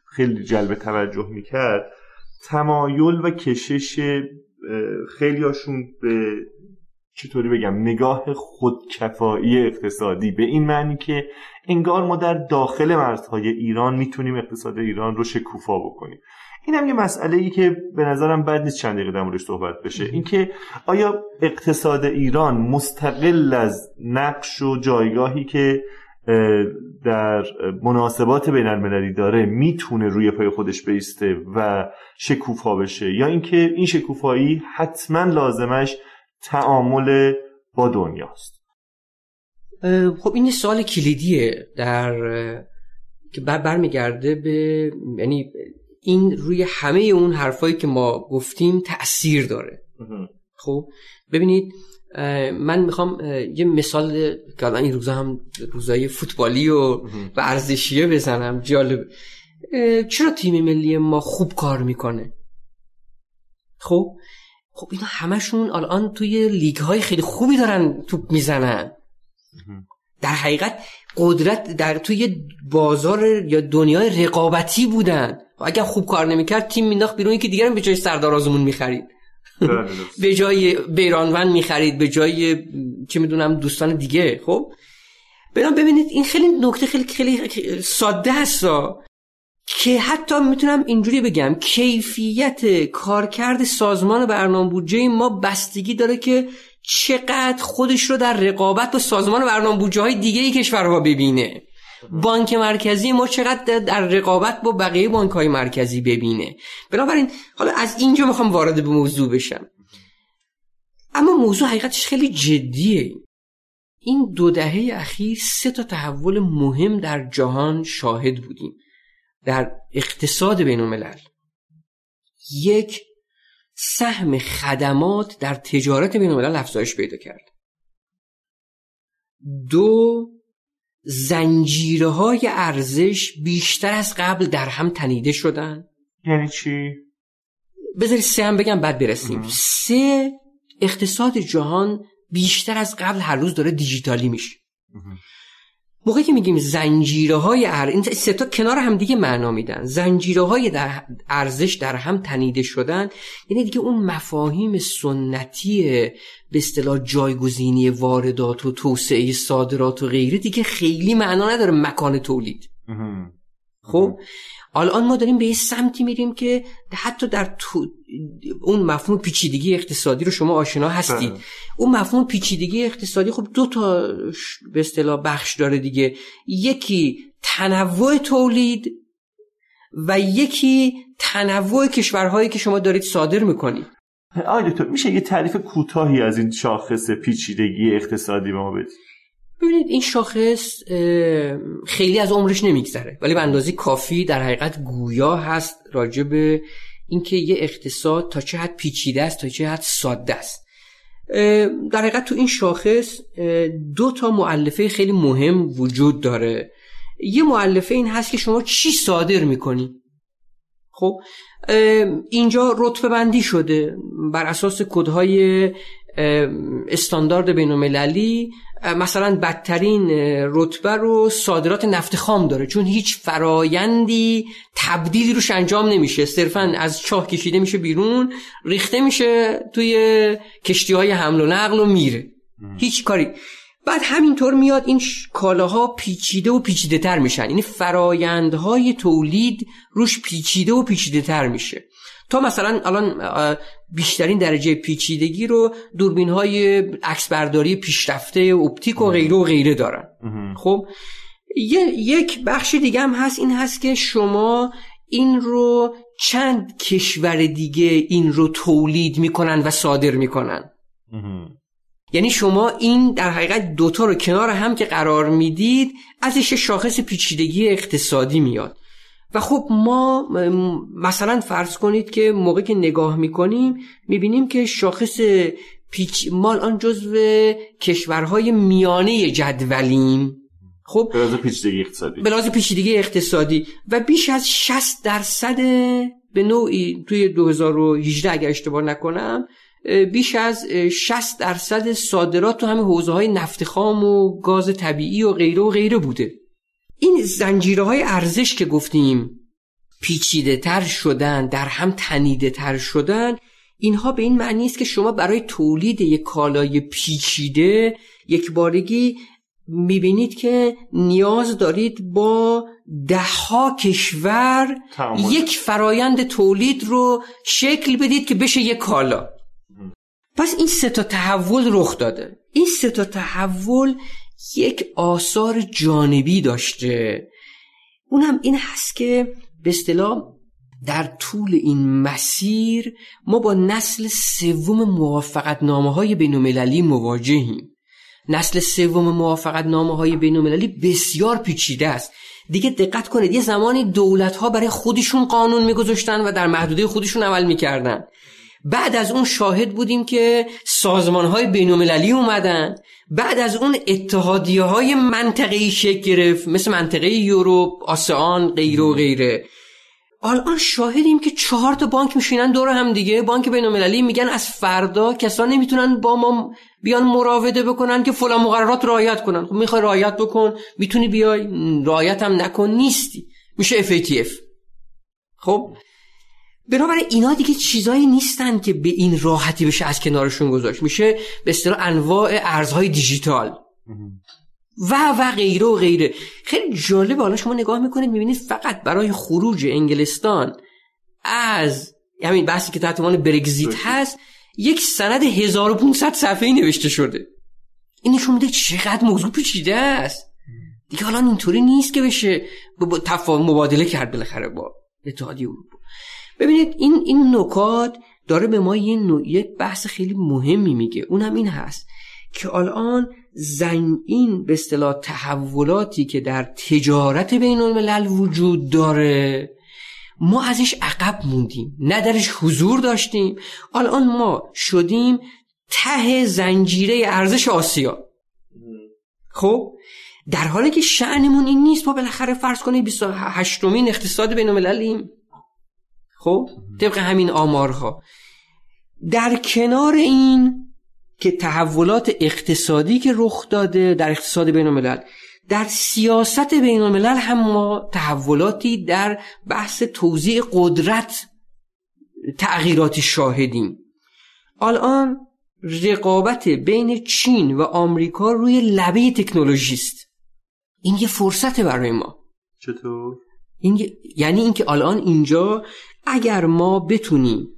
A: خیلی جلب توجه می‌کرد تمایل و کشش خیلیاشون به چطوری بگم نگاه خودکفایی اقتصادی به این معنی که انگار ما در داخل مرزهای ایران می‌تونیم اقتصاد ایران رو شکوفا بکنیم. این هم یه مسئله ای که به نظرم بد نیست چند دقیقه در صحبت بشه. اینکه آیا اقتصاد ایران مستقل از نقش و جایگاهی که در مناسبات بین المللی داره می‌تونه روی پای خودش بیسته و شکوفا بشه؟ یا اینکه این شکوفایی حتما لازمش تعامل با دنیاست؟
C: خب این سوال کلیدیه در که بر برمیگرده به یعنی این روی همه اون حرفایی که ما گفتیم تاثیر داره. خب ببینید من می‌خوام یه مثال که الان این روزا هم روزای فوتبالی و ورزشیه بزنم جالب. چرا تیم ملی ما خوب کار می‌کنه؟ خب خب اینا همشون الان توی لیگ های خیلی خوبی دارن توپ می‌زنن. در حقیقت قدرت در توی بازار یا دنیای رقابتی بودن. اگر خوب کار نمی‌کرد تیم مینداخت بیرون که دیگرم به جای سردار آزمون می‌خرید. به جای بیرانوند می‌خرید به جای چه می‌دونم دوستان دیگه. خب؟ برام ببینید این خیلی نکته خیلی خیلی ساده است که حتی می‌تونم اینجوری بگم کیفیت کارکرد سازمان برنامه بودجه ما بستگی داره که چقدر خودش رو در رقابت با سازمان برنامه بودجه های دیگه کشورها ببینه. بانک مرکزی ما چقدر در رقابت با بقیه بانک های مرکزی ببینه. بنابراین حالا از اینجا می‌خوام وارد به موضوع بشم. اما موضوع حقیقتش خیلی جدیه. این دو دهه اخیر سه تا تحول مهم در جهان شاهد بودیم. در اقتصاد بین الملل یک سهم خدمات در تجارت بین الملل افزایش پیدا کرد. دو زنجیره های ارزش بیشتر از قبل در هم تنیده شدن؟
A: یعنی چی؟
C: بذاری سه هم بگم بعد برسیم. سه اقتصاد جهان بیشتر از قبل هر روز داره دیجیتالی میشه. موقعی که میگیم زنجیره های ار... این سه تا کنار هم دیگه معنا میدن. زنجیره های در ارزش در هم تنیده شدن. یعنی دیگه اون مفاهیم سنتی به اصطلاح جایگزینی واردات و توسعه صادرات و غیره دیگه خیلی معنا نداره مکان تولید. خب؟ الان ما داریم به یه سمتی میریم که حتی در تو اون مفهوم پیچیدگی اقتصادی رو شما آشنا هستید. بله. اون مفهوم پیچیدگی اقتصادی خب دو تا به اصطلاح بخش داره دیگه. یکی تنوع تولید و یکی تنوع کشورهایی که شما دارید صادر می‌کنید.
A: آقای دکتر میشه یه تعریف کوتاهی از این شاخص پیچیدگی اقتصادی به ما بدید؟
C: ببینید این شاخص خیلی از عمرش نمیگذره. ولی به اندازه کافی در حقیقت گویا هست راجع به اینکه یه اقتصاد تا چه حد پیچیده است تا چه حد ساده است. در حقیقت تو این شاخص دو تا معلفه خیلی مهم وجود داره. یه معلفه این هست که شما چی صادر می‌کنی؟ خب اینجا رتبه بندی شده. بر اساس کدهای استاندارد بین المللی مثلا بدترین رتبه رو صادرات نفت خام داره چون هیچ فرایندی تبدیلی روش انجام نمیشه. صرفا از چاه کشیده میشه بیرون ریخته میشه توی کشتی های حمل و نقل و میره. هیچ کاری. بعد همینطور میاد این کالاها پیچیده و پیچیده تر میشن. یعنی فرایندهای تولید روش پیچیده و پیچیده تر میشه. تا مثلا الان بیشترین درجه پیچیدگی رو دوربین های عکسبرداری پیشرفته اپتیک و غیره و غیره دارن. خب یک بخش دیگه هم هست این هست که شما این رو چند کشور دیگه این رو تولید می‌کنن و صادر می‌کنن؟ یعنی شما این در حقیقت دوتا رو کنار هم که قرار می‌دید ازش شاخص پیچیدگی اقتصادی میاد. و خب ما مثلا فرض کنید که موقع که نگاه می‌کنیم می‌بینیم که شاخص پیچ مال آن جزو کشورهای میانه جدولیم.
A: خب؟ به پیچیدگی اقتصادی.
C: به پیچیدگی اقتصادی. و بیش از 60 درصد به نوعی توی 2018 اگر اشتباه نکنم بیش از 60 درصد صادرات تو همه حوزه های نفت خام و گاز طبیعی و غیره و غیره بوده. این زنجیره های ارزش که گفتیم پیچیده تر شدن در هم تنیده تر شدن اینها به این معنی است که شما برای تولید یک کالای پیچیده یک بارگی می‌بینید که نیاز دارید با دهها کشور یک فرایند تولید رو شکل بدید که بشه یک کالا. پس این سه تا تحول رخ داده. این سه تا تحول یک آثار جانبی داشته. اونم این هست که به اصطلاح در طول این مسیر ما با نسل سوم موافقت نامه های بین مواجهیم. نسل سوم موافقت نامه های بین بسیار پیچیده است. دیگه دقت کنید یه زمانی دولت ها برای خودشون قانون میگذاشتن و در محدوده خودشون عمل می‌کردن. بعد از اون شاهد بودیم که سازمان های بین اومدن. بعد از اون اتحادیه های منطقه‌ای شکل گرفت مثل منطقه یوروپ، آسیان، غیره و غیره. الان شاهدیم که چهار تا بانک میشینن دور هم دیگه. بانک بین میگن از فردا کسان نمی‌تونن با ما بیان مراوده بکنن که فلان مقررات رعایت کنن. خب می‌خوای رعایت بکن می‌تونی بیای؟ رعایت هم نکن نیستی. میشه FATF خب؟ بنابراین اینا دیگه چیزایی نیستن که به این راحتی بشه از کنارشون گذاشت. میشه به اصطلاح انواع ارزهای دیجیتال. و و غیره و غیره. خیلی جالب حالا شما نگاه می‌کنید می‌بینید فقط برای خروج انگلستان از همین بحثی که تحت عنوان برگزیت هست یک سند 1500 صفحه‌ای نوشته شده. این نشون میده چقدر موضوع پیچیده است. دیگه حالا اینطوری نیست که بشه تفاهم مبادله کرد بالاخره با اتحادیه اروپا. ببینید این این نکات داره به ما یه یک بحث خیلی مهمی میگه. اونم این هست که الان زن این به اصطلاح تحولاتی که در تجارت بین الملل وجود داره ما ازش عقب موندیم نه درش حضور داشتیم. الان ما شدیم ته زنجیره ارزش آسیا. خب؟ در حالی که شعنمون این نیست ما بالاخره فرض کنیم 28 مین اقتصاد بین المللیم خب؟ طبق همین آمارها. در کنار این که تحولات اقتصادی که رخ داده در اقتصاد بین الملل در سیاست بین الملل هم ما تحولاتی در بحث توزیع قدرت تغییراتی شاهدیم. الان رقابت بین چین و آمریکا روی لبه تکنولوژی است. این یه فرصت برای ما.
A: چطور؟
C: این یعنی اینکه الان اینجا اگر ما بتونیم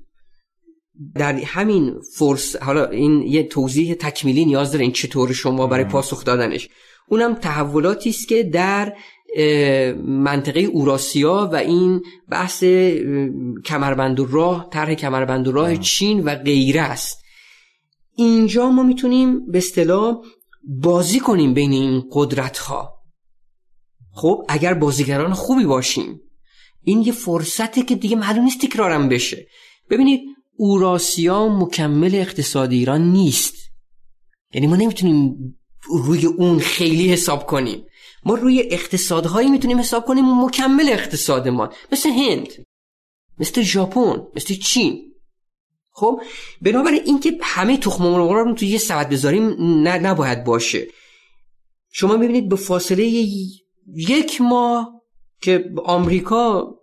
C: در همین فرص حالا این یه توضیح تکمیلی نیاز داره این چطور شما برای پاسخ دادنش. اونم تحولاتی است که در منطقه اوراسیا و این بحث کمربند و راه طرح کمربند و راه چین و غیره است. اینجا ما می‌تونیم به اصطلاح بازی کنیم بین این قدرت ها خب اگر بازیگران خوبی باشیم. این یه فرصته که دیگه معلوم نیست تکرارم بشه. ببینید اوراسیا مکمل اقتصاد ایران نیست. یعنی ما نمی‌تونیم روی اون خیلی حساب کنیم. ما روی اقتصادهایی می‌تونیم حساب کنیم مکمل اقتصاد ما. مثل هند مثل ژاپن مثل چین. خب بنابراین اینکه همه تخم مرغ رو توی یه سبد بذاریم نباید باشه. شما می‌بینید به فاصله یک ماه که آمریکا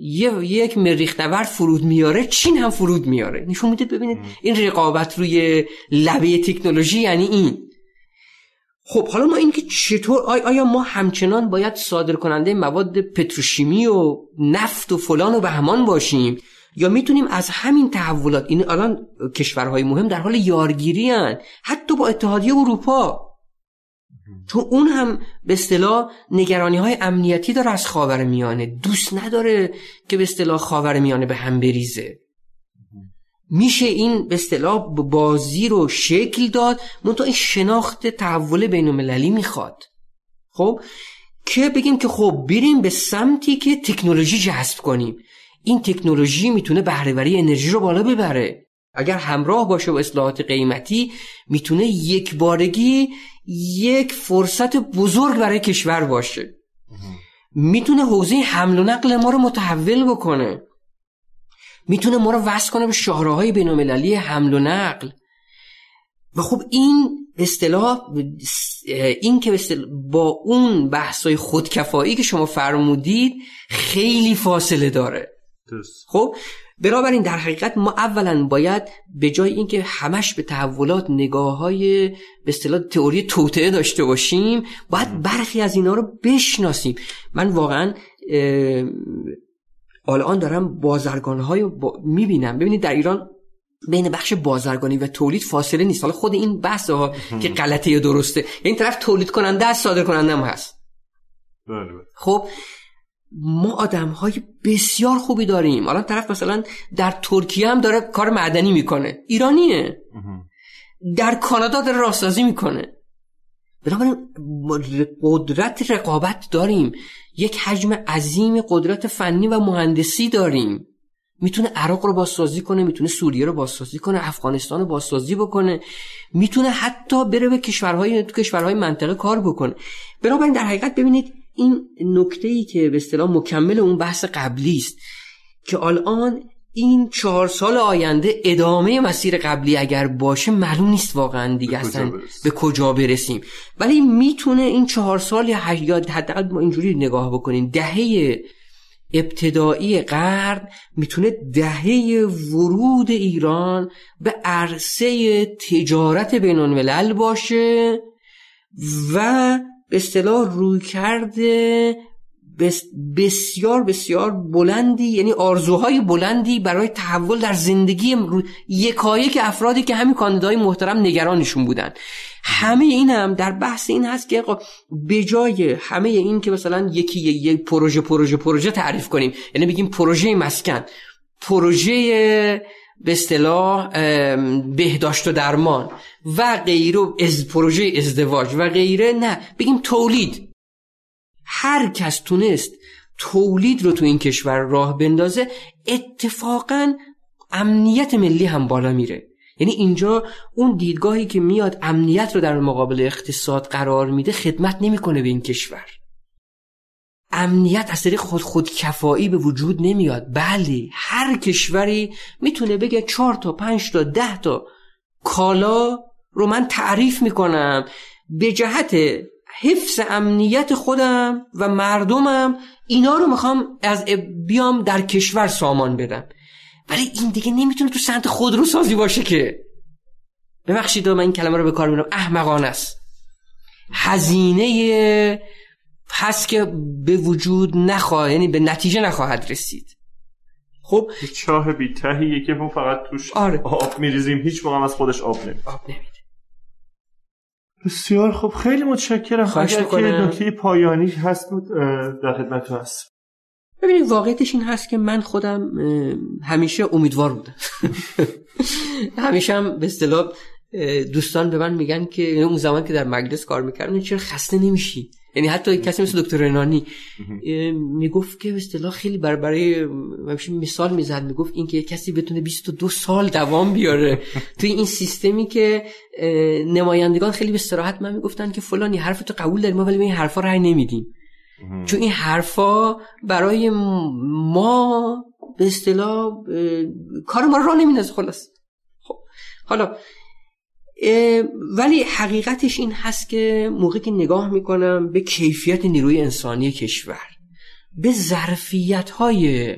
C: یه یک مریخ نورد فرود میاره چین هم فرود میاره. نشون میده ببینید این رقابت روی لبه تکنولوژی یعنی این. خب حالا ما اینکه چطور آیا ما همچنان باید صادر کننده مواد پتروشیمی و نفت و فلان و بهمان باشیم؟ یا می‌تونیم از همین تحولات این الان کشورهای مهم در حال یارگیری هن. حتی با اتحادیه اروپا. چون اون هم به اصطلاح نگرانی های امنیتی داره از خاور میانه. دوست نداره که به اصطلاح خاور میانه به هم بریزه. میشه این به اصطلاح بازی رو شکل داد منتها این شناخت تحول بین المللی می‌خواد. خب؟ که بگیم که خب بریم به سمتی که تکنولوژی جذب کنیم. این تکنولوژی می‌تونه بهرهوری انرژی رو بالا ببره. اگر همراه باشه با اصلاحات قیمتی می‌تونه یک بارگی یک فرصت بزرگ برای کشور باشه. می‌تونه حوزه حمل و نقل ما رو متحول بکنه. می‌تونه ما رو وصل کنه به شاهراهای بینالمللی حمل و نقل. و خب این اصطلاح این که با اون بحثای خودکفایی که شما فرمودید خیلی فاصله داره. خب؟ بنابراین در حقیقت ما اولا باید به جای اینکه همش به تحولات نگاه های به اصطلاح تئوری توطعه داشته باشیم باید برخی از اینا رو بشناسیم. من واقعا الان دارم بازرگان های با... می‌بینم. ببینید در ایران بین بخش بازرگانی و تولید فاصله نیست. حالا خود این بحث ها که غلطه یا درسته. این طرف تولید کننده از صادر کننده هم هست. بله، بله. خب ما آدم های بسیار خوبی داریم. الان طرف مثلا در ترکیه هم داره کار معدنی می‌کنه. ایرانیه. در کانادا داره راستازی می‌کنه. بنابراین قدرت رقابت داریم. یک حجم عظیم قدرت فنی و مهندسی داریم. می‌تونه عراق رو بازسازی کنه می‌تونه سوریه رو بازسازی کنه افغانستان رو بازسازی بکنه. می‌تونه حتی بره به کشورهای تو کشورهای منطقه کار بکنه. بنابراین در حقیقت ببینید این نکته ای که به اصطلاح مکمل اون بحث قبلی است که الان این چهار سال آینده ادامه مسیر قبلی اگر باشه معلوم نیست واقعا دیگه اصلا به کجا برسیم. ولی می‌تونه این چهار سال یا حداقل ما اینجوری نگاه بکنیم. دهه ابتدایی قرن می‌تونه دهه ورود ایران به عرصه تجارت بین باشه و به اصطلاح روی کرده بسیار بسیار بلندی یعنی آرزوهای بلندی برای تحول در زندگی یکایک افرادی که همین کاندیدای محترم نگرانشون بودن. همه این هم در بحث این هست که به جای همه این که مثلا یکی یک پروژه پروژه پروژه تعریف کنیم یعنی بگیم پروژه مسکن پروژه به اصطلاح بهداشت و درمان و غیره از پروژه ازدواج و غیره نه. بگیم تولید. هر کس تونست تولید رو تو این کشور راه بندازه اتفاقا امنیت ملی هم بالا میره. یعنی اینجا اون دیدگاهی که میاد امنیت رو در مقابل اقتصاد قرار میده خدمت نمی‌کنه به این کشور. امنیت از طریق خود خود کفایی به وجود نمیاد. بله هر کشوری می‌تونه بگه چهار تا پنج تا ده تا. کالا رو من تعریف می‌کنم. به جهت حفظ امنیت خودم و مردمم اینا رو می‌خوام از بیام در کشور سامان بدم. ولی این دیگه نمی‌تونه تو سمت خودرو سازی باشه که. ببخشید من این کلمه رو به کار میرم احمقانه است. هزینه پس که به وجود نخواهد یعنی به نتیجه نخواهد رسید.
A: خب چاه بیتهیه که ما فقط توش آره. آب میریزیم هیچ موقع از خودش آب نمید آب نمیده. بسیار خب خیلی متشکرم. اگر که نکته پایانی هست بود در خدمت هست.
C: ببینید واقعیتش این هست که من خودم همیشه امیدوار بودم. همیشه هم به اصطلاح دوستان به من میگن که یعنی اون زمان که در مجلس کار می‌کردم چرا خسته نمیشی؟ یعنی حتی کسی مثل دکتر رنانی می‌گفت که به اصطلاح خیلی بر برای مثال می‌زد می‌گفت این که کسی بتونه 22 سال دوام بیاره. توی این سیستمی که نمایندگان خیلی به استراحت من می‌گفتن که فلانی حرف تو قبول داریم ما ولی به این حرفا رأی نمیدیم. چون این حرفا برای ما به اصطلاح کار ما رو راه نمیندازه خلاص. خب حالا ولی حقیقتش این هست که موقعی که نگاه می‌کنم به کیفیت نیروی انسانی کشور به ظرفیت های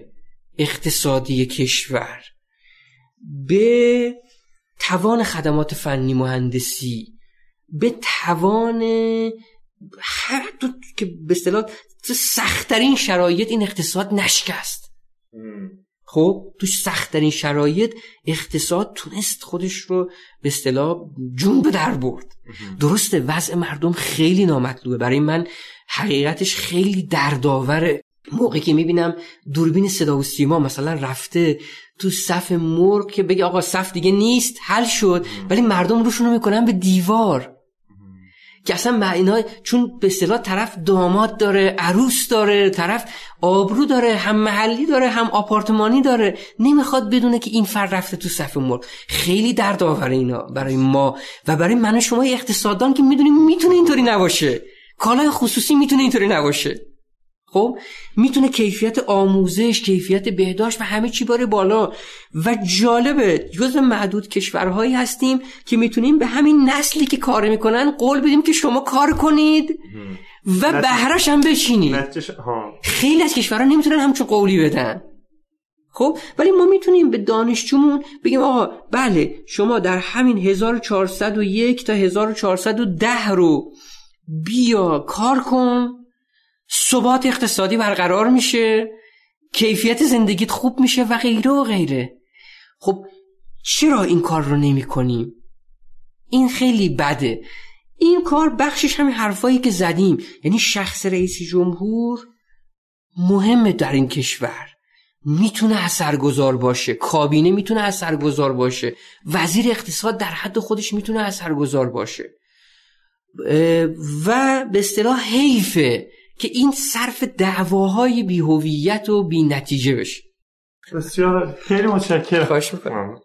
C: اقتصادی کشور به توان خدمات فنی مهندسی به توان هر که به اصطلاح سختترین شرایط این اقتصاد نشکست. خب تو سختترین شرایط اقتصاد تونست خودش رو به اصطلاح جون به در برد. درسته وضع مردم خیلی نامطلوبه. برای من حقیقتش خیلی دردآوره موقعی که می‌بینم دوربین صدا و سیما مثلا رفته تو صف مرغ که بگه آقا صف دیگه نیست حل شد. ولی مردم روشونو می‌کنن به دیوار. که اصلا اینا چون به اصطلاح طرف داماد داره عروس داره طرف آبرو داره هم محلی داره هم آپارتمانی داره. نمی‌خواد بدونه که این فرد رفته تو صف مرغ. خیلی درد آوره اینا برای ما و برای من و شما اقتصاددان که می‌دونیم می‌تونه اینطوری نباشه. کالای خصوصی می‌تونه اینطوری نباشه. خب می‌تونه کیفیت آموزش کیفیت بهداشت و همه چی باره بالا. و جالبه جز معدود کشورهایی هستیم که می‌تونیم به همین نسلی که کار می‌کنن قول بدیم که شما کار کنید و بهرش هم بچینید. خیلی از کشورها نمی‌تونن همچون قولی بدن. خب ولی ما می‌تونیم به دانشجومون بگیم آقا بله شما در همین 1401 تا 1410 رو بیا کار کن. ثبات اقتصادی برقرار میشه کیفیت زندگیت خوب میشه و غیره و غیره. خب چرا این کار رو نمی کنیم؟ این خیلی بده. این کار بخشش همین حرفایی که زدیم. یعنی شخص رئیس جمهور مهمه در این کشور. می‌تونه اثرگذار باشه. کابینه می‌تونه اثرگذار باشه. وزیر اقتصاد در حد خودش می‌تونه اثرگذار باشه. و به اصطلاح حیفه. که این صرف دعواهای بیهویت و بی نتیجه بشه.
A: بسیار خیلی متشکرم.
C: خواهش می‌کنم.